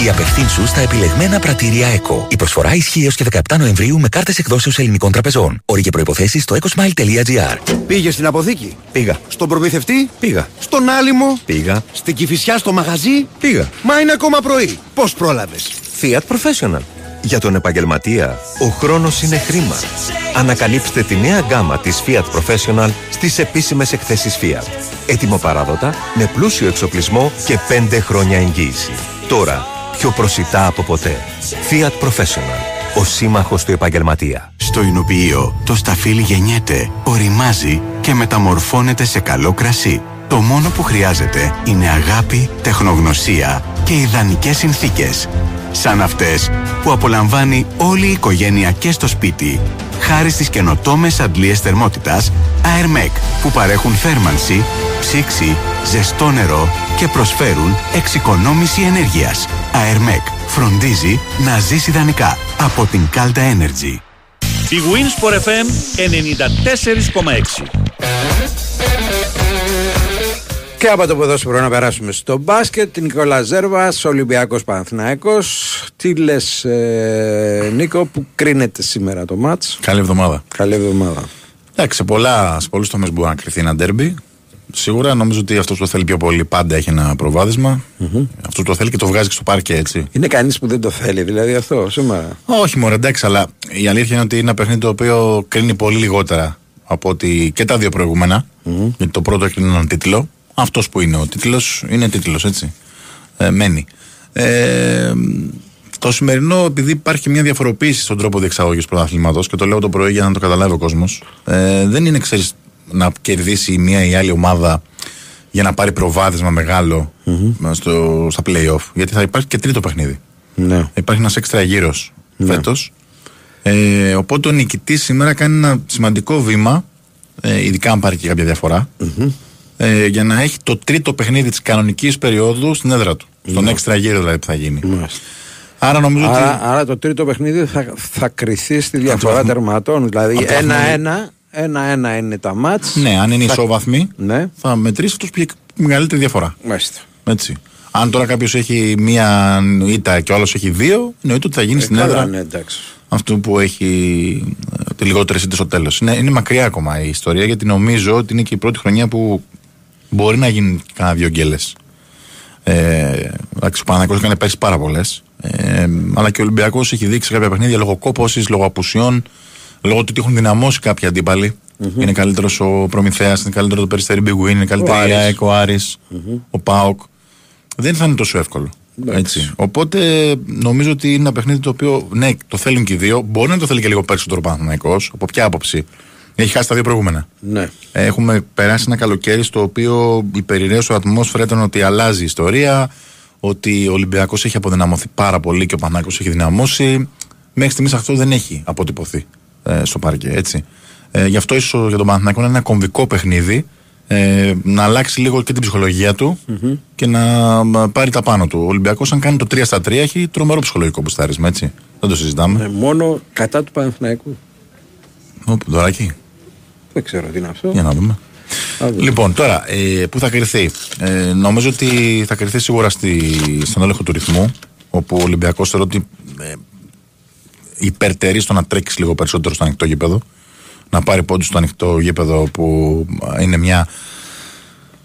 555 ή απευθύνσου στα επιλεγμένα πρατήρια ΕΚΟ. Η προσφορά ισχύει έως και 17 Νοεμβρίου με κάρτες εκδόσεως ελληνικών τραπεζών. Όροι και προποθέσει στο ecosmile.gr. Πήγε στην αποθήκη; Πήγα. Στον προμηθευτή; Πήγα. Στον άλυμο; Πήγα. Στην κυφισιά στο μαγαζί; Πήγα. Μα είναι ακόμα πρωί. Πώς πρόλαβες; Fiat Professional. Για τον επαγγελματία, ο χρόνος είναι χρήμα. Ανακαλύψτε τη νέα γκάμα της Fiat Professional στις επίσημες εκθέσεις Fiat. Έτοιμο παράδοτα, με πλούσιο εξοπλισμό και 5 χρόνια εγγύηση. Τώρα, πιο προσιτά από ποτέ. Fiat Professional. Ο σύμμαχος του επαγγελματία. Στο Ινοποιείο το σταφύλι γεννιέται, οριμάζει και μεταμορφώνεται σε καλό κρασί. Το μόνο που χρειάζεται είναι αγάπη, τεχνογνωσία και ιδανικές συνθήκες. Σαν αυτές που απολαμβάνει όλη η οικογένεια και στο σπίτι. Χάρη στις καινοτόμες αντλίες θερμότητας Airmec που παρέχουν θέρμανση, ψήξη, ζεστό νερό και προσφέρουν εξοικονόμηση ενέργειας. Airmec φροντίζει να ζήσει ιδανικά από την Calda Energy. Η Winsport FM 94,6. Και από το ποδόσφαιρο να περάσουμε στο μπάσκετ. Νικόλα Ζέρβας, Ολυμπιακός Παναθυναϊκό. Τι λες, ε, Νίκο, που κρίνεται σήμερα το μάτς; Καλή εβδομάδα. Καλή εβδομάδα. Εντάξει, σε, πολλά, σε πολλούς τομείς μπορεί να κρυθεί ένα ντέρμπι. Σίγουρα νομίζω ότι αυτός που το θέλει πιο πολύ πάντα έχει ένα προβάδισμα. Mm-hmm. Αυτός που το θέλει και το βγάζει και στο πάρκε έτσι. Είναι κανείς που δεν το θέλει, δηλαδή αυτό σήμερα. Όχι, μόνο εντάξει, αλλά η αλήθεια είναι ότι είναι ένα παιχνίδι το οποίο κρίνει πολύ λιγότερα από ότι και τα δύο προηγούμενα. Mm-hmm. Γιατί το πρώτο έχει έναν τίτλο. Αυτός που είναι ο τίτλος είναι τίτλος, έτσι. Ε, μένει. Ε, Το σημερινό, επειδή υπάρχει και μια διαφοροποίηση στον τρόπο διεξαγωγής του πρωταθλήματος και το λέω το πρωί για να το καταλάβει ο κόσμος, ε, δεν είναι, ξέρεις, να κερδίσει η μία ή η άλλη ομάδα για να πάρει προβάδισμα μεγάλο στο, στα playoff. Γιατί θα υπάρχει και τρίτο παιχνίδι. Ναι. Υπάρχει ένας έξτρα γύρος Ναι. φέτος. Ε, οπότε ο νικητής σήμερα κάνει ένα σημαντικό βήμα, ε, ειδικά αν πάρει και κάποια διαφορά, ε, για να έχει το τρίτο παιχνίδι της κανονικής περίοδου στην έδρα του. Στον Ναι. έξτρα γύρο δηλαδή που θα γίνει. Άρα νομίζω Άρα, ότι. άρα το τρίτο παιχνίδι θα, θα κρυθεί στη διαφορά βαθμό. τερματών. Δηλαδή Από το βαθμό. ένα-ένα, ένα-ένα είναι τα μάτς. Ναι, αν είναι θα- ισόβαθμοι, Ναι. θα μετρήσει αυτό που έχει μεγαλύτερη διαφορά. Μάλιστα. Έτσι. Αν τώρα κάποιος έχει μία ήττα και ο άλλος έχει δύο, εννοείται ότι θα γίνει Ε, στην καλά, έδρα ναι, εντάξει. αυτό που έχει ε, λιγότερε ήττε στο τέλος. Είναι, είναι μακριά ακόμα η ιστορία γιατί νομίζω ότι είναι και η πρώτη χρονιά που μπορεί να γίνει κανένα δύο γκέλες. Ε, εντάξει, ο Παναγιώτος έκανε πέρσι πάρα πολλές. Ε, αλλά και ο Ολυμπιακός έχει δείξει σε κάποια παιχνίδια λόγω κόπωσης, λόγω απουσιών, λόγω του ότι έχουν δυναμώσει κάποιοι αντίπαλοι. Είναι καλύτερος ο Προμηθέας, είναι καλύτερο το Περιστέρι Μπιγκουίν, είναι καλύτερη η Άρης. ΑΕΚ, ο αρης ο Πάοκ. Δεν θα είναι τόσο εύκολο. Έτσι. Οπότε νομίζω ότι είναι ένα παιχνίδι το οποίο ναι, το θέλουν και οι δύο. Μπορεί να το θέλει και λίγο περισσότερο ο Παναθηναϊκός. Από ποια άποψη. Έχει χάσει τα δύο προηγούμενα. Ναι. Έχουμε περάσει ένα καλοκαίρι στο οποίο η περιραίωση ατμόσφαιρα ήταν ότι αλλάζει η ιστορία, ότι ο Ολυμπιακός έχει αποδυναμωθεί πάρα πολύ και ο Πανάκος έχει δυναμώσει. Μέχρι στιγμής αυτό δεν έχει αποτυπωθεί ε, στο παρκέ, έτσι. Ε, γι' αυτό ίσως για τον Παναθηναϊκό είναι ένα κομβικό παιχνίδι. Ε, να αλλάξει λίγο και την ψυχολογία του και να μ, πάρει τα πάνω του. Ο Ολυμπιακός, αν κάνει το 3 στα 3, έχει τρομερό ψυχολογικό μπουστάρισμα, έτσι. Δεν το συζητάμε. Ε, μόνο κατά του Παναθηναϊκού. Όπου, δωράκι. Δεν ξέρω τι είναι αυτό. Για να δούμε. Θα δούμε. Λοιπόν, τώρα, ε, πού θα κρυθεί. Ε, νομίζω ότι θα κρυθεί σίγουρα στη, στον έλεγχο του ρυθμού, όπου ο Ολυμπιακός θεωρώ ότι ε, υπερτερεί στο να τρέξεις λίγο περισσότερο στο ανοιχτό γήπεδο. Να πάρει πόντους στο ανοιχτό γήπεδο, που ε, είναι μια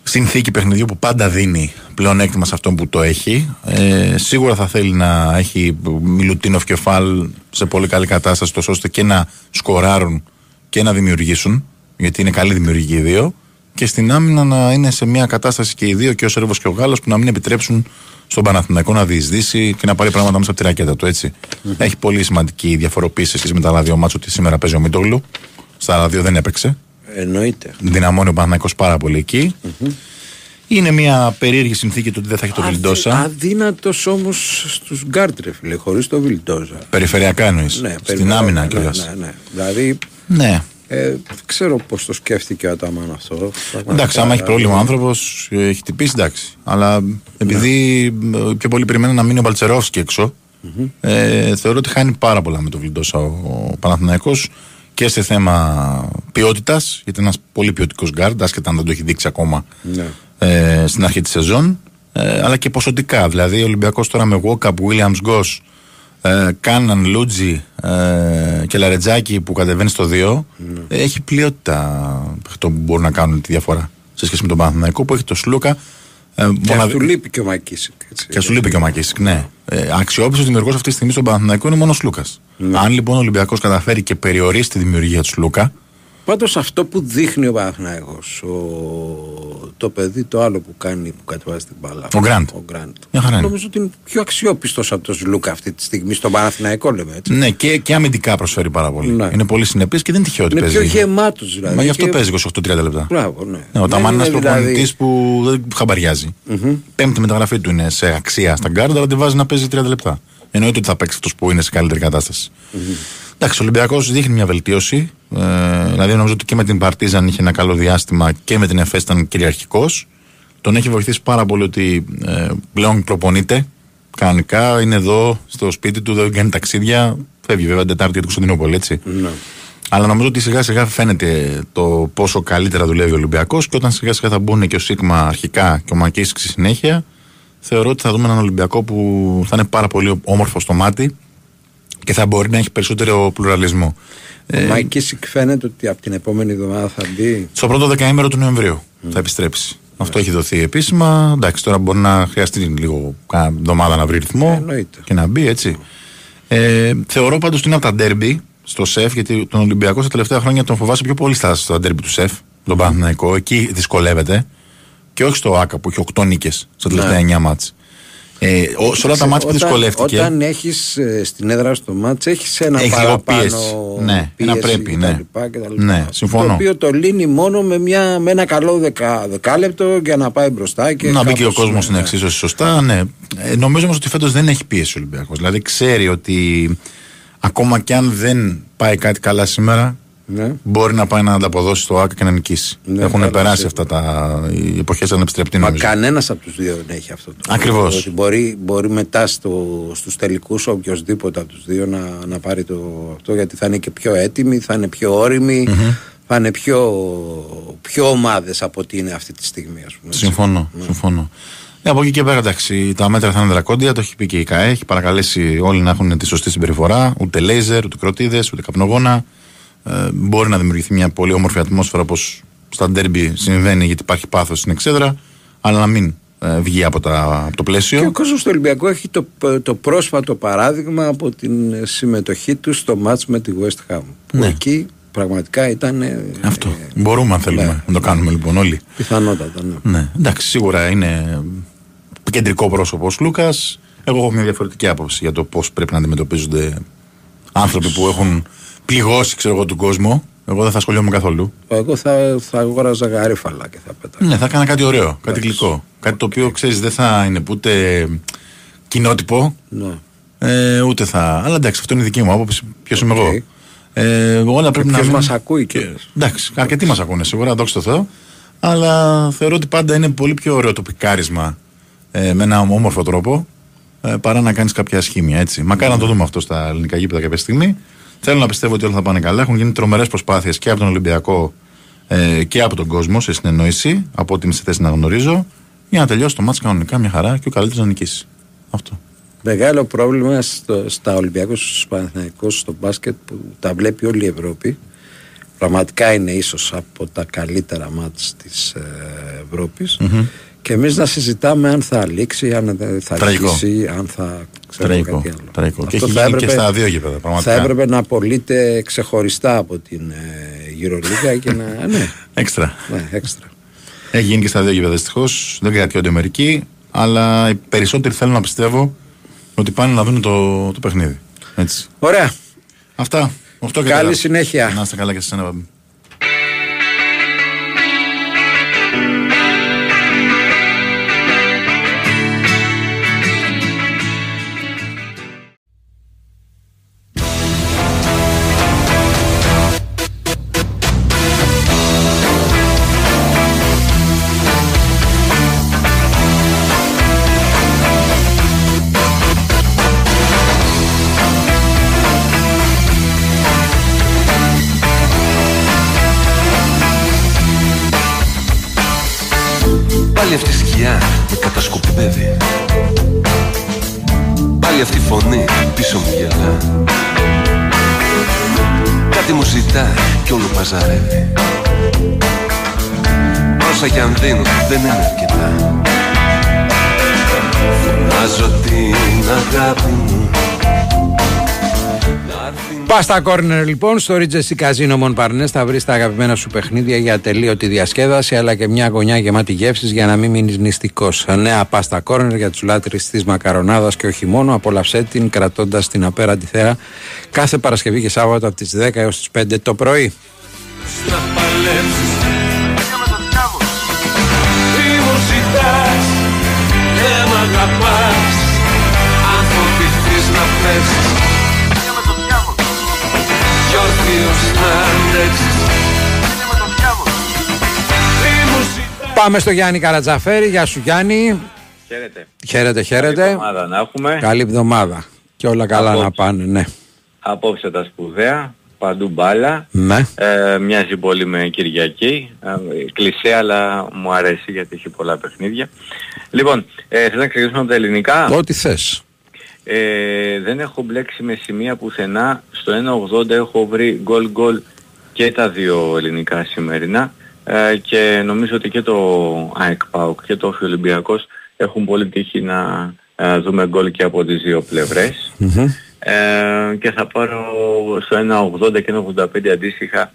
συνθήκη παιχνιδιού που πάντα δίνει πλεονέκτημα σε αυτόν που το έχει. Ε, σίγουρα θα θέλει να έχει Μιλουτίνοφ κεφάλ σε πολύ καλή κατάσταση, τόσο ώστε και να σκοράρουν και να δημιουργήσουν, γιατί είναι καλοί δημιουργικοί οι δύο. Και στην άμυνα να είναι σε μια κατάσταση και οι δύο, και ο Σέρβος και ο Γάλλος, που να μην επιτρέψουν στον Παναθηναϊκό να διεισδύσει και να πάρει πράγματα μέσα από τη ρακέτα του. Έτσι. Έχει πολύ σημαντική διαφοροποίηση σε σχέση με τα άλλα δύο ματς ότι σήμερα παίζει ο Μίτογλου. Στα άλλα δύο δεν έπαιξε. Εννοείται. Δυναμώνει ο Παναθηναϊκός πάρα πολύ εκεί. Είναι μια περίεργη συνθήκη το ότι δεν θα έχει το Βιλντόσα. Αδύνατος όμως στους γκαρντ, ρε φίλε, χωρίς το Βιλντόσα. Περιφερειακά εννοείς. Ναι, Στην περιφερειακά, άμυνα ναι, κιόλας. Ναι, ναι. Δηλαδή, Ναι. Ε, δεν ξέρω πώς το σκέφτηκε ο Αταμάν αυτό. Πραγματικά, Εντάξει, άμα έχει πρόβλημα ο άνθρωπος, έχει χτυπήσει, εντάξει. Αλλά επειδή ε, πιο πολύ περιμένω να μείνει ο Μπαλτσερόφσκι έξω, ε, θεωρώ ότι χάνει πάρα πολλά με το Βιλντόσα ο, ο Παναθηναϊκός και σε θέμα ποιότητας, γιατί είναι ένας πολύ ποιοτικός γκαρντ, άσχετα αν δεν το έχει δείξει ακόμα Ναι. ε, στην αρχή της σεζόν, ε, αλλά και ποσοτικά. Δηλαδή, ο Ολυμπιακός τώρα με Walkup, Williams Goss, ε, Κάναν, Λούτζι ε, και Λαρετζάκη που κατεβαίνει στο 2, ε, έχει πλειότητα παιχτών που μπορούν να κάνουν τη διαφορά σε σχέση με τον Παναθηναϊκό που έχει το Σλούκα. Ε, Και μοναδι- ας του λείπει και ο Μακίσικ. έτσι. και σου λείπει και ο Μακίσικ, ναι. Ε, Αξιόπιστος δημιουργός αυτή τη στιγμή στον Παναθηναϊκό είναι μόνο ο Σλούκας. Αν λοιπόν ο Ολυμπιακός καταφέρει και περιορίσει τη δημιουργία του Σλούκα, Πάντως αυτό που δείχνει ο Παναθηναϊκός, ο... το παιδί το άλλο που κάνει, που κατεβάζει την μπάλα. Ο Γκραντ. Ο Γκραντ. Μια χαρά είναι. Νομίζω ότι είναι πιο αξιόπιστος από τον Σλούκα αυτή τη στιγμή στον Παναθηναϊκό λέμε έτσι. ναι, και, και αμυντικά προσφέρει πάρα πολύ. Ναι. Είναι πολύ συνεπής και δεν είναι τυχαίο ότι Είναι παίζει. πιο γεμάτος δηλαδή. Μα γι' αυτό και- παίζει 28-30 λεπτά. Μπράβο, ναι. Ναι, ο Αταμάν είναι ένας είναι δηλαδή- προπονητής που δεν χαμπαριάζει. Πέμπτη μεταγραφή του είναι σε αξία στα γκαρντ, αλλά τη βάζει να παίζει 30 λεπτά. Εννοείται ότι θα παίξει αυτός που είναι σε καλύτερη κατάσταση. Εντάξει, ο Ολυμπιακός δείχνει μια βελτίωση. Ε, δηλαδή, νομίζω ότι και με την Παρτίζαν είχε ένα καλό διάστημα και με την ΕΦΕΣ ήταν κυριαρχικός. Τον έχει βοηθήσει πάρα πολύ ότι ε, πλέον προπονείται κανονικά. Είναι εδώ στο σπίτι του, δεν κάνει ταξίδια. Φεύγει βέβαια την Τετάρτη για την Κωνσταντινούπολη, έτσι. Ναι. Αλλά νομίζω ότι σιγά σιγά φαίνεται το πόσο καλύτερα δουλεύει ο Ολυμπιακός και όταν σιγά σιγά θα μπουν και ο Σίγμα αρχικά και ο Μακίσικ στη συνέχεια, θεωρώ ότι θα δούμε έναν Ολυμπιακό που θα είναι πάρα πολύ όμορφο στο μάτι και θα μπορεί να έχει περισσότερο πλουραλισμό. Ο Μακίσικ φαίνεται ότι από την επόμενη εβδομάδα θα μπει. Στο πρώτο δεκαήμερο του Νοεμβρίου θα επιστρέψει. Αυτό έχει δοθεί επίσημα. Εντάξει, τώρα μπορεί να χρειαστεί λίγο κάνα εβδομάδα να βρει ρυθμό Εννοείται. και να μπει έτσι. Ε, θεωρώ πάντως ότι είναι από τα ντέρμπι στο σεφ, γιατί τον Ολυμπιακό στα τελευταία χρόνια τον φοβάσαι πιο πολύ στα, στα ντέρμπι του σεφ, τον Παναθηναϊκό. Εκεί δυσκολεύεται. Και όχι στο ΑΚΑ που έχει 8 νίκες στα τελευταία Ναι. 9 μάτς. Ε, ο- σε όλα τα μάτια που Όταν- δυσκολεύτηκε. Όταν έχεις ε, στην έδρα στο μάτς έχεις ένα Έχει λίγο παραπάνω πίεση. Ναι, ένα πίεση πρέπει, και ναι. τα λοιπά και τα λοιπά. Ναι, συμφωνώ. Το οποίο το λύνει μόνο με, μια, με ένα καλό δεκα, δεκάλεπτο για να πάει μπροστά και να μπει και ο κάπως, κόσμος ναι, στην ναι. εξίσωση σωστά. Ναι. Ε, νομίζω όμω ότι φέτος δεν έχει πίεση ο Ολυμπιακός. Δηλαδή ξέρει ότι ακόμα και αν δεν πάει κάτι καλά σήμερα, Ναι. μπορεί να πάει να ανταποδώσει στο ΆΚΑ και να νικήσει. Ναι, Έχουν καλά, περάσει σίγουρα. αυτά τα. οι εποχές ανεπιστρεπτή Μα νομίζω. κανένας από τους δύο δεν έχει αυτό. Το Ακριβώς. Ότι μπορεί, μπορεί μετά στο, στους τελικούς οποιοδήποτε από τους δύο να, να πάρει το αυτό γιατί θα είναι και πιο έτοιμοι, θα είναι πιο όριμοι, θα είναι πιο, πιο ομάδες από ό,τι είναι αυτή τη στιγμή ας πούμε. Συμφωνώ. συμφωνώ. Ε, από εκεί και πέρα, εντάξει, τα μέτρα θα είναι δρακόντια, το έχει πει και η ΚΑΕ. Έχει παρακαλέσει όλοι να έχουν τη σωστή συμπεριφορά. Ούτε λέιζερ, ούτε κροτίδες, ούτε καπνογόνα. Ε, μπορεί να δημιουργηθεί μια πολύ όμορφη ατμόσφαιρα όπως στα ντέρμπι συμβαίνει γιατί υπάρχει πάθος στην εξέδρα, αλλά να μην ε, βγει από, τα, από το πλαίσιο. Και ο κόσμος του Ολυμπιακού έχει το, το πρόσφατο παράδειγμα από την συμμετοχή του στο μάτς με τη West Ham. Που Ναι. εκεί πραγματικά ήταν ε, Αυτό. Μπορούμε αν θέλουμε ναι. να το κάνουμε λοιπόν όλοι. πιθανότατα. Ναι. Ναι, εντάξει, σίγουρα είναι κεντρικό πρόσωπο ο Λούκας. Εγώ έχω μια διαφορετική άποψη για το πώς πρέπει να αντιμετωπίζονται άνθρωποι που έχουν πληγώσει ξέρω εγώ, τον κόσμο. Εγώ δεν θα ασχολιόμαι καθόλου. Εγώ θα, θα αγόραζα γαρίφαλα και θα πέταγα. Ναι, θα έκανα κάτι ωραίο, κάτι γλυκό. Κάτι το οποίο ξέρεις δεν θα είναι ούτε κοινότυπο, Ναι. ε, ούτε θα. Αλλά εντάξει, αυτό είναι η δική μου άποψη. Ποιος είμαι εγώ; Ε, όλα πρέπει να. ποιος μην- μας ακούει κιόλας. Εντάξει, αρκετοί μας ακούνε σίγουρα, δόξα τω Θεώ. Αλλά θεωρώ ότι πάντα είναι πολύ πιο ωραίο το πικάρισμα ε, με ένα όμορφο τρόπο ε, παρά να κάνεις κάποια σχήμια. Έτσι. Μακάρι να το δούμε αυτό στα ελληνικά γήπεδα κάποια στιγμή. Θέλω να πιστεύω ότι όλα θα πάνε καλά. Έχουν γίνει τρομερές προσπάθειες και από τον Ολυμπιακό ε, και από τον κόσμο σε συνεννόηση, από ό,τι είμαι σε θέση να γνωρίζω, για να τελειώσει το μάτς κανονικά μια χαρά και ο καλύτερος να νικήσεις. Αυτό. Μεγάλο πρόβλημα στο, στα Ολυμπιακούς, στους Παναθηναϊκούς, στο μπάσκετ που τα βλέπει όλη η Ευρώπη. Πραγματικά είναι ίσως από τα καλύτερα μάτς της ε, Ευρώπης. Μμμ. Και εμείς να συζητάμε αν θα λήξει, αν δεν θα Τραγικό. αρχίσει, αν θα ξέρω Τραγικό. κάτι άλλο. Τραγικό. Και Αυτό έχει θα γίνει και έπρεπε- στα δύο γήπεδα. Πραγματικά. Θα έπρεπε να απολύται ξεχωριστά από την ε, Euroliga και να... Ναι, Έξτρα. ναι, έξτρα. Έχει γίνει και στα δύο γήπεδα δυστυχώς. Δεν κρατιόνται μερικοί. Αλλά οι περισσότεροι θέλουν να πιστεύω ότι πάνε να δουν το, το παιχνίδι. Έτσι. Ωραία. Αυτά. 8 και Καλή τέταρτο. συνέχεια. Να είστε καλά και σε με κατασκοπεύει Πάλι αυτή η φωνή πίσω μου γελά. Κάτι μου ζητά κι όλο παζαρεύει Όσα κι αν δίνω δεν είναι αρκετά. Φωνάζω την αγάπη μου Πας στα κόρνερ λοιπόν στο Regency Casino Mon θα βρεις τα αγαπημένα σου παιχνίδια για ατελείωτη διασκέδαση αλλά και μια γωνιά γεμάτη γεύσει για να μην μείνεις νηστικός. Νέα πάστα κόρνερ για του λάτρε της μακαρονάδας και όχι μόνο. Απολαυσέ την κρατώντας την απέραντη θέα κάθε Παρασκευή και Σάββατο από τις 10 έως τις 5 το πρωί. να Πάμε στο Γιάννη Καρατζαφέρη. Γεια σου Γιάννη. Χαίρετε. Χαίρετε, χαίρετε. Καλή εβδομάδα να έχουμε. Καλή εβδομάδα. Και όλα καλά Απόψε. να πάνε, ναι. Απόψε τα σπουδαία, παντού μπάλα. Ναι. Ε, μοιάζει πολύ με Κυριακή. Ε, κλισέ αλλά μου αρέσει γιατί έχει πολλά παιχνίδια. Λοιπόν, ε, θέλω να ξεκινήσουμε από τα ελληνικά. Ό,τι θες. Ε, δεν έχω μπλέξει με σημεία πουθενά. Στο 1.80 έχω βρει γκολ γκολ και τα δύο ελληνικά σημερινά. Ε, και νομίζω ότι και το ΑΕΚ ΠΑΟΚ και το Όφη Ολυμπιακός έχουν πολύ τύχη να ε, δούμε γκολ και από τις δύο πλευρές. Ε, και θα πάρω στο 1.80 και 1.85 αντίστοιχα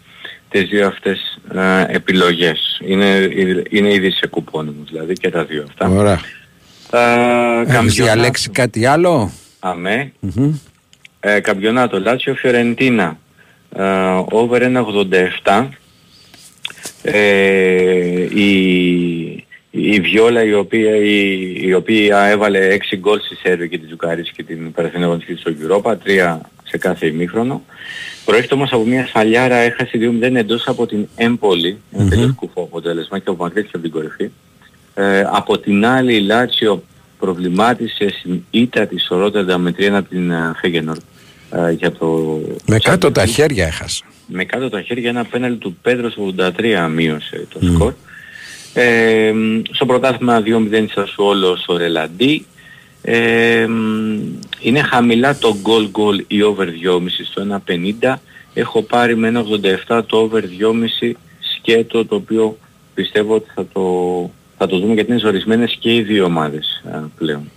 τις δύο αυτές ε, επιλογές. Είναι, είναι ήδη σε κουπόνι μου δηλαδή και τα δύο αυτά. Ωραία. Έχεις Καμπιονάτο. διαλέξει κάτι άλλο; Αμέ. Μμμ. Ε, καμπιονάτο Λάτσιο Φιωρεντίνα. Ε, over 1,87. Ε, η, η Βιόλα η οποία, η, η οποία έβαλε 6 γκολ στη σερβική Τσουκαρίτσκι και την περασμένη αγωνιστική στο Europa, 3 σε κάθε ημίχρονο. Προέρχεται όμως από μια σφαλιάρα, έχασε 2-0 εντός από την Έμπολι, ένα Μμμ. τελείως κουφό αποτέλεσμα και απομακρύνθηκε από την κορυφή. Ε, από την άλλη η Λάτσιο προβλημάτισε στην ήττα της στο Ρότερνταμ με 3 από την Φέγενορ για το Με κάτω τα χέρια έχασα. με κάτω τα χέρια ένα πέναλ του Πέντρο στο 83 μείωσε το σκορ. Ε, μ, στο πρωτάθλημα 2-0 Σασουόλο στο Ρελαντί. Ε, μ, είναι χαμηλά το goal goal ή over 2,5 στο 1,50. Έχω πάρει με 1,87 το over 2,5 σκέτο το οποίο πιστεύω ότι θα το, θα το δούμε γιατί είναι ζορισμένες και οι δύο ομάδες α, πλέον.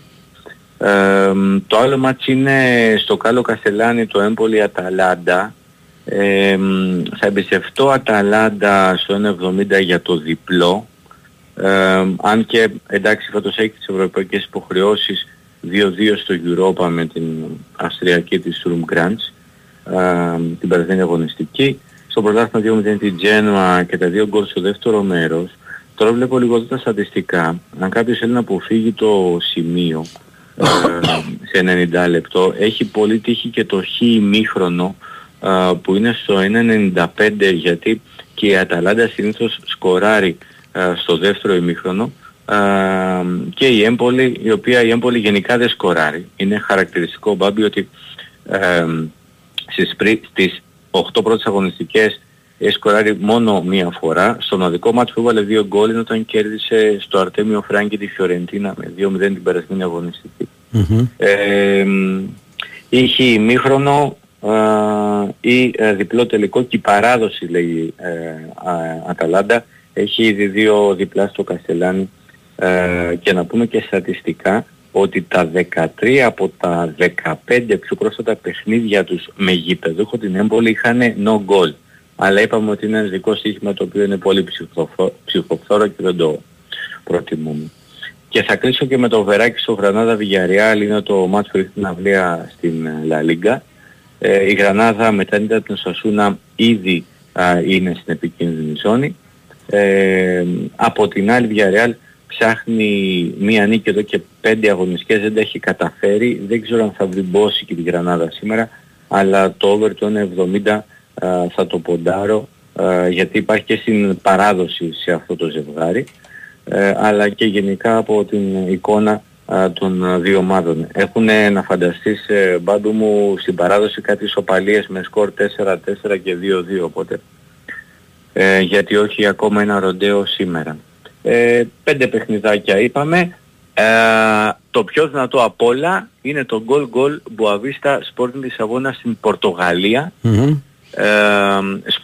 Ε, μ, το άλλο μάτς είναι στο Κάλο Καστελάνη το Έμπολη Αταλάντα. Ε, μ, θα εμπιστευτώ Αταλάντα στο 1,70 για το διπλό. Ε, αν και εντάξει φέτος έχει τις ευρωπαϊκές υποχρεώσεις 2-2 στο Europa με την Αυστριακή της Ρουμ Grants ε, την περασμένη αγωνιστική. Στο πρωτάθλημα 2-0 την Τζένουα και τα δύο γκολ στο δεύτερο μέρος. Τώρα βλέπω λίγο εδώ τα στατιστικά. Αν κάποιος θέλει να αποφύγει το σημείο ε, σε 90 λεπτό, έχει πολύ τύχη και το χ ημίχρονο ε, που είναι στο 1.95 γιατί και η Αταλάντα συνήθως σκοράρει ε, στο δεύτερο ημίχρονο ε, και η Έμπολη, η οποία η Έμπολη γενικά δεν σκοράρει. Είναι χαρακτηριστικό Μπάμπη ότι ε, στις, πρι- στις 8 πρώτες αγωνιστικές έχει σκοράρει μόνο μία φορά. Στον οδικό μάτς που έβαλε δύο γκολ είναι όταν κέρδισε στο Αρτέμιο Φράγκη τη Φιωρεντίνα με 2-0 την περασμένη αγωνιστική. Ε, μ, είχε ημίχρονο ε, ή ε, διπλό τελικό και η παράδοση λέει ε, α- Αταλάντα έχει ήδη δύο διπλά στο Καστελάνι ε, και να πούμε και στατιστικά ότι τα 13 από τα 15 πιο πρόσφατα παιχνίδια τους με γηπεδούχο την έμπολη είχαν no goal. Αλλά είπαμε ότι είναι ένα δικό σύγχυμα το οποίο είναι πολύ ψυχοφθό- ψυχοφθόρο και δεν το προτιμούμε. Και θα κλείσω και με το βεράκι στο Γρανάδα Villarreal, είναι το μάτς που έχει την αυλία στην ε, La Liga. Ε, η Γρανάδα μετά την την Σασούνα ήδη α, είναι στην επικίνδυνη ζώνη. Ε, από την άλλη Villarreal ψάχνει μία νίκη εδώ και πέντε αγωνιστικές, δεν τα έχει καταφέρει. Δεν ξέρω αν θα βρυμπώσει και τη Γρανάδα σήμερα, αλλά το over το 1,70 α, θα το ποντάρω, α, γιατί υπάρχει και στην παράδοση σε αυτό το ζευγάρι, ε, αλλά και γενικά από την εικόνα α, των α, δύο ομάδων. Έχουν να φανταστείς ε, μπάντου μου στην παράδοση κάτι ισοπαλίες με σκορ 4-4 και 2-2 οπότε ε, γιατί όχι ακόμα ένα ροντέο σήμερα. Ε, πέντε παιχνιδάκια είπαμε. Ε, το πιο δυνατό απ' όλα είναι το goal goal Boavista Sporting Λισαβόνα στην Πορτογαλία. Ε,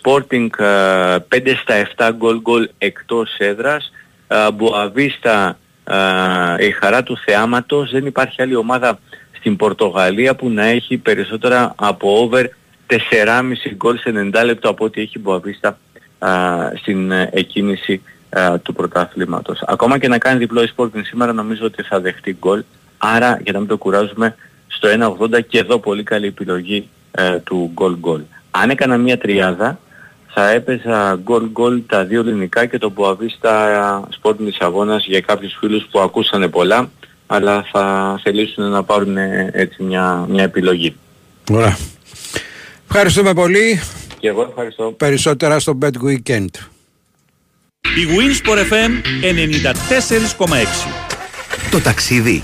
Sporting ε, 5 στα 7 goal goal εκτός έδρας. Ε, Boavista ε, η χαρά του θεάματος. Δεν υπάρχει άλλη ομάδα στην Πορτογαλία που να έχει περισσότερα από over 4,5 γκολ σε 90 λεπτό από ό,τι έχει η Boavista α, στην ε, εκκίνηση α, του πρωτάθληματος. Ακόμα και να κάνει διπλό η Sporting σήμερα νομίζω ότι θα δεχτεί γκολ. Άρα για να μην το κουράζουμε στο 1.80 και εδώ πολύ καλή επιλογή ε, του γκολ γκολ. Αν έκανα μια τριάδα θα έπαιζα γκολ γκολ τα δύο ελληνικά και το Boavista Sporting Λισαβόνας για κάποιους φίλους που ακούσανε πολλά αλλά θα θελήσουν να πάρουν ε, έτσι μια, μια επιλογή. Ωραία. Ευχαριστούμε πολύ. Και εγώ ευχαριστώ. Περισσότερα στο Bet Weekend. Η Winsport FM 94,6 Το ταξίδι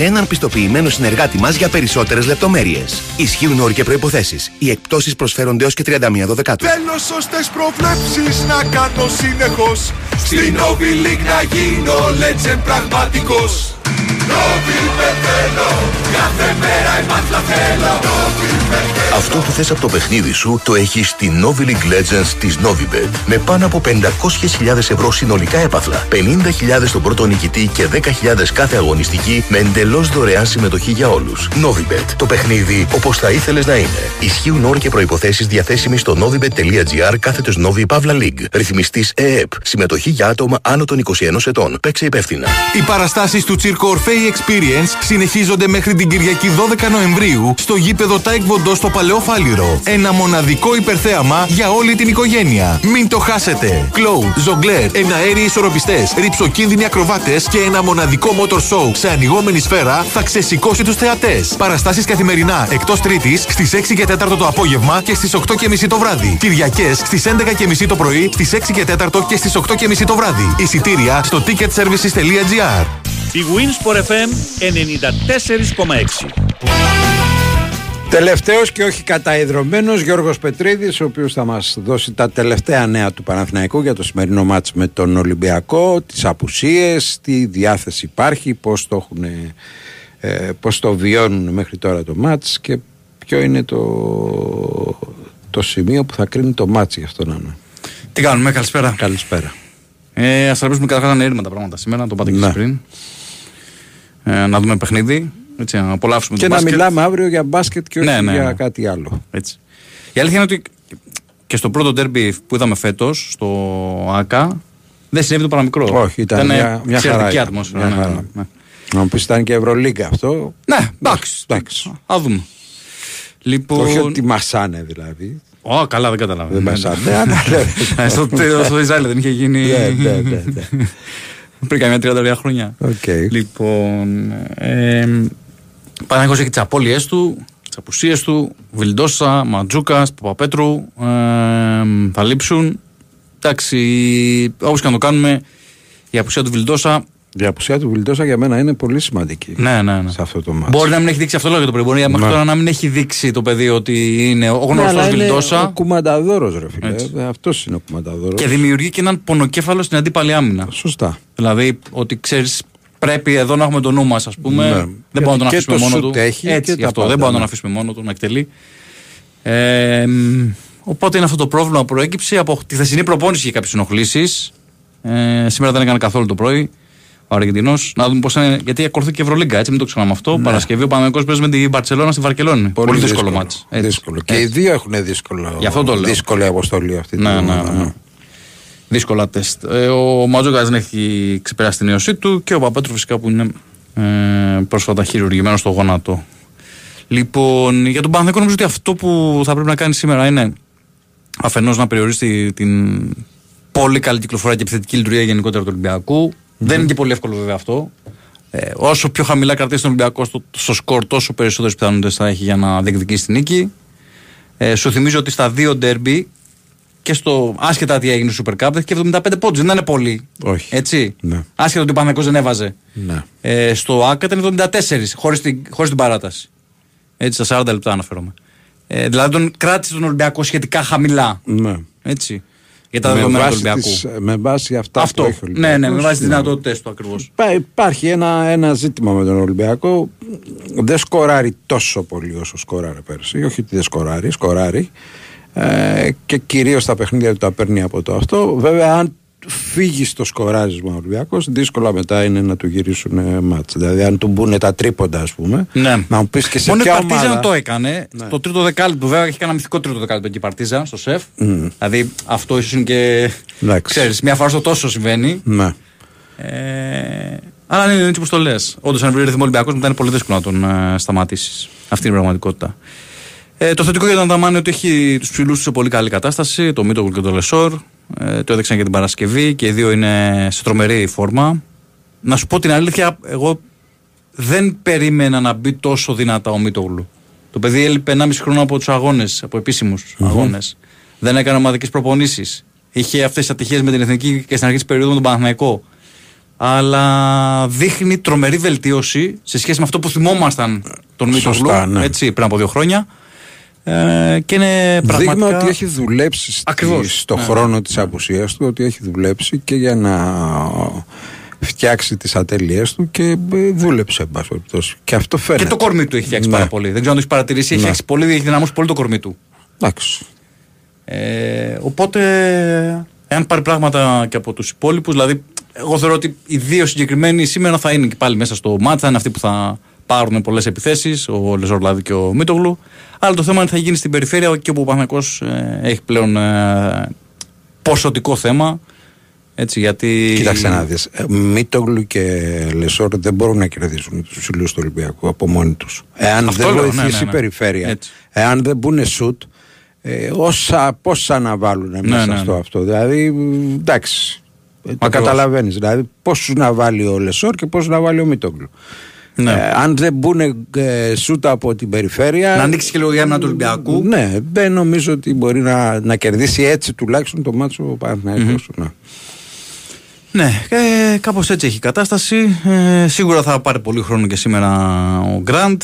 έναν πιστοποιημένο συνεργάτη μας για περισσότερες λεπτομέρειες. Ισχύουν όροι και προϋποθέσεις. Οι εκπτώσεις προσφέρονται έως και 31 Δεκάτου. Θέλω σωστές προβλέψεις να κάνω συνεχώς Στην Novi League να γίνω legend πραγματικός Κάθε μέρα επάθλα θέλω Αυτό που θες από το παιχνίδι σου το έχεις στη Novi League Legends της Novibet με πάνω από 500.000 ευρώ συνολικά έπαθλα, 50.000 στον πρώτο νικητή και 10.000 κάθε αγωνιστική με εντελώς δωρεάν συμμετοχή για όλους. Novibet. Το παιχνίδι όπως θα ήθελες να είναι. Ισχύουν όροι και προϋποθέσεις διαθέσιμοι στο novibet.gr κάθετος Novi Pavla League. Ρυθμιστής ΕΕΠ. Συμμετοχή για άτομα άνω των 21 ετών. Παίξε υπεύθυνα. Οι παραστάσεις του Circo Orfei Experience συνεχίζονται μέχρι την Κυριακή 12 Νοεμβρίου στο γήπεδο Τάε Κβον Ντο στο Παλαιό Φάληρο. Ένα μοναδικό υπερθέαμα για όλη την οικογένεια. Μην το χάσετε. Κλόου, ζογκλέρ, εναέριοι ισορροπιστές, ριψοκίνδυνοι ακροβάτες και ένα μοναδικό motor show σε ανοιγόμενη σφαίρα θα ξεσηκώσει τους θεατές. Παραστάσεις καθημερινά εκτός Τρίτης στις 6 και 4 το απόγευμα και στις 8 και μισή το βράδυ. Κυριακές στις 11 και μισή το πρωί, στις 6 και 4 και στις 8 και μισή το βράδυ. Εισιτήρια στο ticketservices.gr. Η Winsport FM 94,6. Τελευταίος και όχι καταϊδρωμένος Γιώργος Πετρίδης ο οποίος θα μας δώσει τα τελευταία νέα του Παναθηναϊκού για το σημερινό μάτς με τον Ολυμπιακό τις απουσίες, τι διάθεση υπάρχει πώς το, έχουν, ε, πώς το βιώνουν μέχρι τώρα το μάτς και ποιο είναι το, το σημείο που θα κρίνει το μάτς για αυτόν να Τι κάνουμε, καλησπέρα. Καλησπέρα. Ε, ας τραβήσουμε καταρχάς να είναι τα πράγματα σήμερα, το είπατε και Ναι. πριν. Ε, να δούμε παιχνίδι, έτσι, να απολαύσουμε Και το να μπάσκετ. μιλάμε αύριο για μπάσκετ και όχι Ναι, ναι, για ναι. κάτι άλλο. Έτσι. Η αλήθεια είναι ότι και στο πρώτο ντέρμπι που είδαμε φέτος, στο ΑΚΑ, δεν συνέβη το παραμικρό. Όχι, ήταν μια, μια χαρά. εξαιρετική ήταν. ατμόσφαιρα. Μια ναι, χαρά. ναι, ναι. Να μου πεις ήταν και Ευρωλίγκα αυτό. Ναι, εντάξει. εντάξει. Ας δούμε. Λοιπόν... Όχι ότι μασάνε δηλαδή. Ω, καλά, δεν κατάλαβα. Δεν Ναι, μασάνε. ναι. αλλά ναι. Ε, στο, στο Ισραήλ δεν είχε γίνει. Ναι, ναι, ναι, ναι. Πριν καμιά 33 χρόνια. Οκ. Λοιπόν. Ε, Παναθηναϊκός έχει τις απώλειές του, τις απουσίες του. Βιλντόζα, Μαντζούκα, Παπαπέτρου. Ε, θα λείψουν. Εντάξει, όπως και να το κάνουμε, η απουσία του Βιλντόσα. Η απουσία του Βιλντόσα για μένα είναι πολύ σημαντική Ναι, ναι, ναι. σε αυτό το μάτι. Μπορεί να μην έχει δείξει αυτό λόγο για το πρωί. Μπορεί μέχρι Ναι. τώρα να μην έχει δείξει το παιδί ότι είναι ο Ναι, γνωστός αλλά είναι Βιλντόσα. Ο κουμανταδόρος, ρε φίλε. Έτσι. Αυτός είναι ο κουμανταδόρος. Και δημιουργεί και έναν πονοκέφαλο στην αντίπαλη άμυνα. Σωστά. Δηλαδή ότι ξέρεις, πρέπει εδώ να έχουμε το νου μας, ας πούμε. Ναι. Δεν Γιατί μπορούμε να τον και αφήσουμε το μόνο σουτ του. έχει Έτσι, και γι' τα αυτό. πάντα, δεν μπορούμε να τον ναι. αφήσουμε μόνο του να εκτελεί. Ε, μ, οπότε είναι αυτό το πρόβλημα που προέκυψε από τη χθεσινή προπόνηση για κάποιες ενοχλήσεις. Ε, σήμερα δεν έκανε καθόλου το πρωί ο Αργεντινός. Να δούμε πώς είναι. Γιατί ακολουθεί και Ευρωλίγκα, έτσι μην το ξεχνάμε αυτό. Ναι. Παρασκευή ο Παναγενικό παίζει με την Μπαρσελόνα στη Βαρκελόνη. Πολύ, δύσκολο, δύσκολο. μάτς. Έτσι. Δύσκολο. Και οι δύο έχουν δύσκολο, Γι' αυτό το λέω. δύσκολη αποστολή αυτή. Ναι, την ναι, εβδομάδα, ναι. Δύσκολα τεστ. Ε, ο Ματζόκα δεν έχει ξεπεράσει την ιωσή του και ο Παπέτρου φυσικά που είναι ε, πρόσφατα χειρουργημένος στο γόνατο. Λοιπόν, για τον Παναθηναϊκό νομίζω ότι αυτό που θα πρέπει να κάνει σήμερα είναι αφενός να περιορίσει την πολύ καλή κυκλοφορία και επιθετική λειτουργία γενικότερα του ολυμπιακου Δεν είναι και πολύ εύκολο βέβαια αυτό. Ε, όσο πιο χαμηλά κρατήσει τον Ολυμπιακό στο, στο σκορ, τόσο περισσότερες πιθανότητες θα έχει για να διεκδικήσει την νίκη. Ε, σου θυμίζω ότι στα δύο ντέρμπι και στο άσχετα τι έγινε στο Super Cup δέχτηκε 75 πόντους. Δεν είναι πολύ. Όχι. Έτσι. Ναι. Άσχετα ότι ο Παναγιώ δεν έβαζε. Ναι. Ε, στο ΑΚΑ ήταν 74 χωρίς την, χωρίς την παράταση. Έτσι, στα 40 λεπτά αναφέρομαι. Ε, δηλαδή τον κράτησε τον Ολυμπιακό σχετικά χαμηλά. Ναι. Έτσι. Για τα Με δεδομένα του βάση Ολυμπιακού. τις- με βάση αυτά Αυτό. που έχει ο ναι, ναι, με Ολυμπιακός, βάση τις ναι. δυνατότητες του ακριβώς. Υπά- Υπάρχει ένα, ένα ζήτημα με τον Ολυμπιακό. Δεν σκοράρει τόσο πολύ όσο σκοράρει πέρσι. Όχι ότι δεν σκοράρει, σκοράρει. Ε, και κυρίως τα παιχνίδια του τα παίρνει από το αυτό. Βέβαια, αν φύγει στο σκοράρισμα ο Ολυμπιακό, δύσκολα μετά είναι να του γυρίσουν ε, μάτς. Δηλαδή, αν του μπουν τα τρίποντα, ας πούμε, Ναι. να μου πεις και σε Μόνος η ποια Παρτίζαν ομάδα. το έκανε. Το τρίτο δεκάλεπτο, βέβαια, έχει κανένα μυθικό τρίτο δεκάλεπτο και η Παρτίζαν στο ΣΕΦ. Μμ. Δηλαδή, αυτό ίσως είναι και. Εντάξει. Ξέρεις, μια φορά στο τόσο συμβαίνει. Ναι. Ε, αλλά αν είναι έτσι όπως το λες. Όντως, αν βρει ρυθμό Ολυμπιακός, μετά είναι πολύ δύσκολο να τον ε, σταματήσεις. Αυτή είναι η πραγματικότητα. Ε, το θετικό για τον Αταμάν είναι ότι έχει τους ψηλούς του σε πολύ καλή κατάσταση. Τον Μίτογλου και τον Λεσόρ. Ε, το έδειξαν και την Παρασκευή και οι δύο είναι σε τρομερή φόρμα. Να σου πω την αλήθεια, εγώ δεν περίμενα να μπει τόσο δυνατά ο Μίτογλου. Το παιδί έλειπε 1,5 χρόνο από τους αγώνες, από επίσημους Μμμ. αγώνες. Δεν έκανε ομαδικές προπονήσεις. Είχε αυτές τις ατυχίες με την εθνική και στην αρχή της περίοδου με τον Παναθηναϊκό. Αλλά δείχνει τρομερή βελτίωση σε σχέση με αυτό που θυμόμασταν τον Σωστά, Μίτογλου ναι. έτσι, πριν από δύο χρόνια. Ε, και είναι πραγματικά. Δείγμα ότι έχει δουλέψει στη- Ακριβώς. στο Ναι. χρόνο της απουσίας του, ότι έχει δουλέψει και για να φτιάξει τις ατέλειές του και ε, δούλεψε εν πάση περιπτώσει. Και αυτό φαίνεται. Και το κορμί του έχει φτιάξει Ναι. πάρα πολύ. Δεν ξέρω αν το έχεις παρατηρήσει. Έχει, Ναι. φτιάξει πολύ, έχει δυναμώσει πολύ το κορμί του. Εντάξει. Ε, οπότε, εάν πάρει πράγματα και από τους υπόλοιπους, δηλαδή, εγώ θεωρώ ότι οι δύο συγκεκριμένοι σήμερα θα είναι και πάλι μέσα στο μάτσα, θα είναι αυτοί που θα πάρουν πολλές επιθέσεις, ο Λεζόρ δηλαδή και ο Μίτογλου. Αλλά το θέμα είναι τι θα γίνει στην περιφέρεια και όπου ο Παναγιώ έχει πλέον ε, ποσοτικό θέμα. Έτσι, γιατί... Κοίταξε να δεις. Ε, Μίτογλου και Λεσόρ δεν μπορούν να κερδίσουν τους ψηλούς του Ολυμπιακού από μόνοι τους. Εάν Αυτό δεν λέω, ναι, βοηθήσει ναι, ναι. η περιφέρεια, Έτσι. εάν δεν μπουν σουτ, ε, όσα, πόσα να βάλουν μέσα ναι, στο ναι. αυτό. Δηλαδή, μ, εντάξει. Ε, Το Ακριβώς. καταλαβαίνεις. Δηλαδή, πόσους να βάλει ο Λεσόρ και πόσους να βάλει ο Μίτογλου. Ναι. Ε, αν δεν μπουν ε, σούτ από την περιφέρεια. Να ανοίξει και λίγο η άμυνα του Ολυμπιακού. Ναι, δεν νομίζω ότι μπορεί να, να κερδίσει έτσι τουλάχιστον το μάτσο ο Παναθηναϊκός. Ναι. Ναι, ε, κάπως έτσι έχει η κατάσταση. Ε, σίγουρα θα πάρει πολύ χρόνο και σήμερα ο Γκραντ.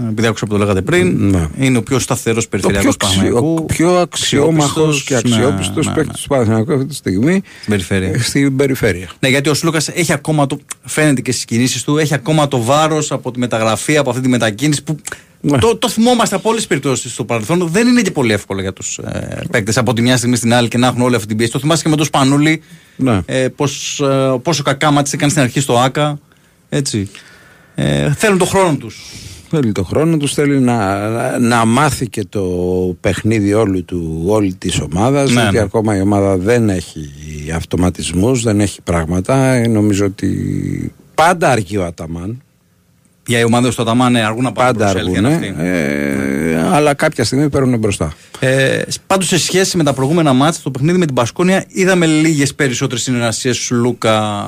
Ε, Επειδή άκουσα που το λέγατε πριν, Ναι. είναι ο πιο σταθερός Το πιο, περιφερειακός αξι, ο Παναγιακού. πιο αξιόμαχος αξιόπιστος, και ναι, αξιόπιστος ναι, παίκτης ναι. του Παναθηναϊκού αυτή τη στιγμή Στην περιφέρεια. ε, στην περιφέρεια. Ναι, γιατί ο Σλούκα έχει ακόμα το. φαίνεται και στις κινήσεις του, έχει ακόμα το βάρος από τη μεταγραφή, από αυτή τη μετακίνηση που. Ναι. Το, το θυμόμαστε από όλες τις περιπτώσεις στο παρελθόν. Δεν είναι και πολύ εύκολο για τους ε, παίκτες από τη μια στιγμή στην άλλη και να έχουν όλη αυτή την πίεση. Το θυμάσαι και με τον Σπανούλη. Ναι. Ε, πώς, ε, πόσο κακά μάτια έκανε στην αρχή στο ΑΚΑ. Έτσι. Ε, θέλουν τον χρόνο τους. Θέλει το χρόνο τους, θέλει να, να, να μάθει και το παιχνίδι όλου του, όλη της ομάδας Ναι, γιατί ναι. ακόμα η ομάδα δεν έχει αυτοματισμούς, δεν έχει πράγματα. Ε, νομίζω ότι πάντα αργεί ο Αταμάν. Για οι ομάδε του Αταμάν ναι, αργούν να πάρουν Πάντα προσέλθει, αργούν, είναι αυτή. ε, αλλά κάποια στιγμή παίρνουν μπροστά. Ε, Πάντως σε σχέση με τα προηγούμενα μάτια, το παιχνίδι με την Πασκόνια, είδαμε λίγες περισσότερες συνεργασίες Σλούκα,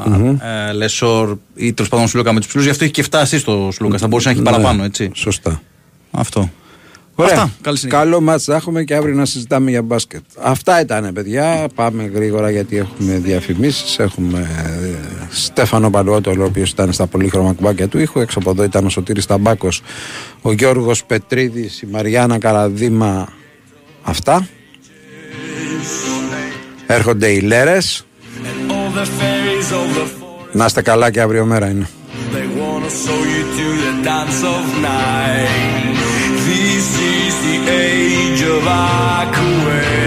ε, Λεσόρ ή τέλος πάντων Σλούκα με τους ψηλούς. Γι' αυτό έχει και φτάσει στο Σλούκα. Θα μπορούσε να έχει Ναι, παραπάνω, έτσι. Σωστά. Αυτό. Ωραία. Αυτά. Καλή συνέχεια. Καλό μάτς θα έχουμε και αύριο να συζητάμε για μπάσκετ. Αυτά ήταν παιδιά. Πάμε γρήγορα γιατί έχουμε διαφημίσεις. Έχουμε ε, Στέφανο Παλαιότολο, ο οποίος ήταν στα πολύχρωμα κουμπάκια του ήχου. Έξω από εδώ ήταν ο Σωτήρης Ταμπάκος, ο Γιώργος Πετρίδης, η Μαριάννα Καραδίμα. Αυτά. Έρχονται οι Λέρες. All the fairies, all the Να είστε καλά και αύριο μέρα είναι. They wanna show you to the dance of night. These age of Aquarius.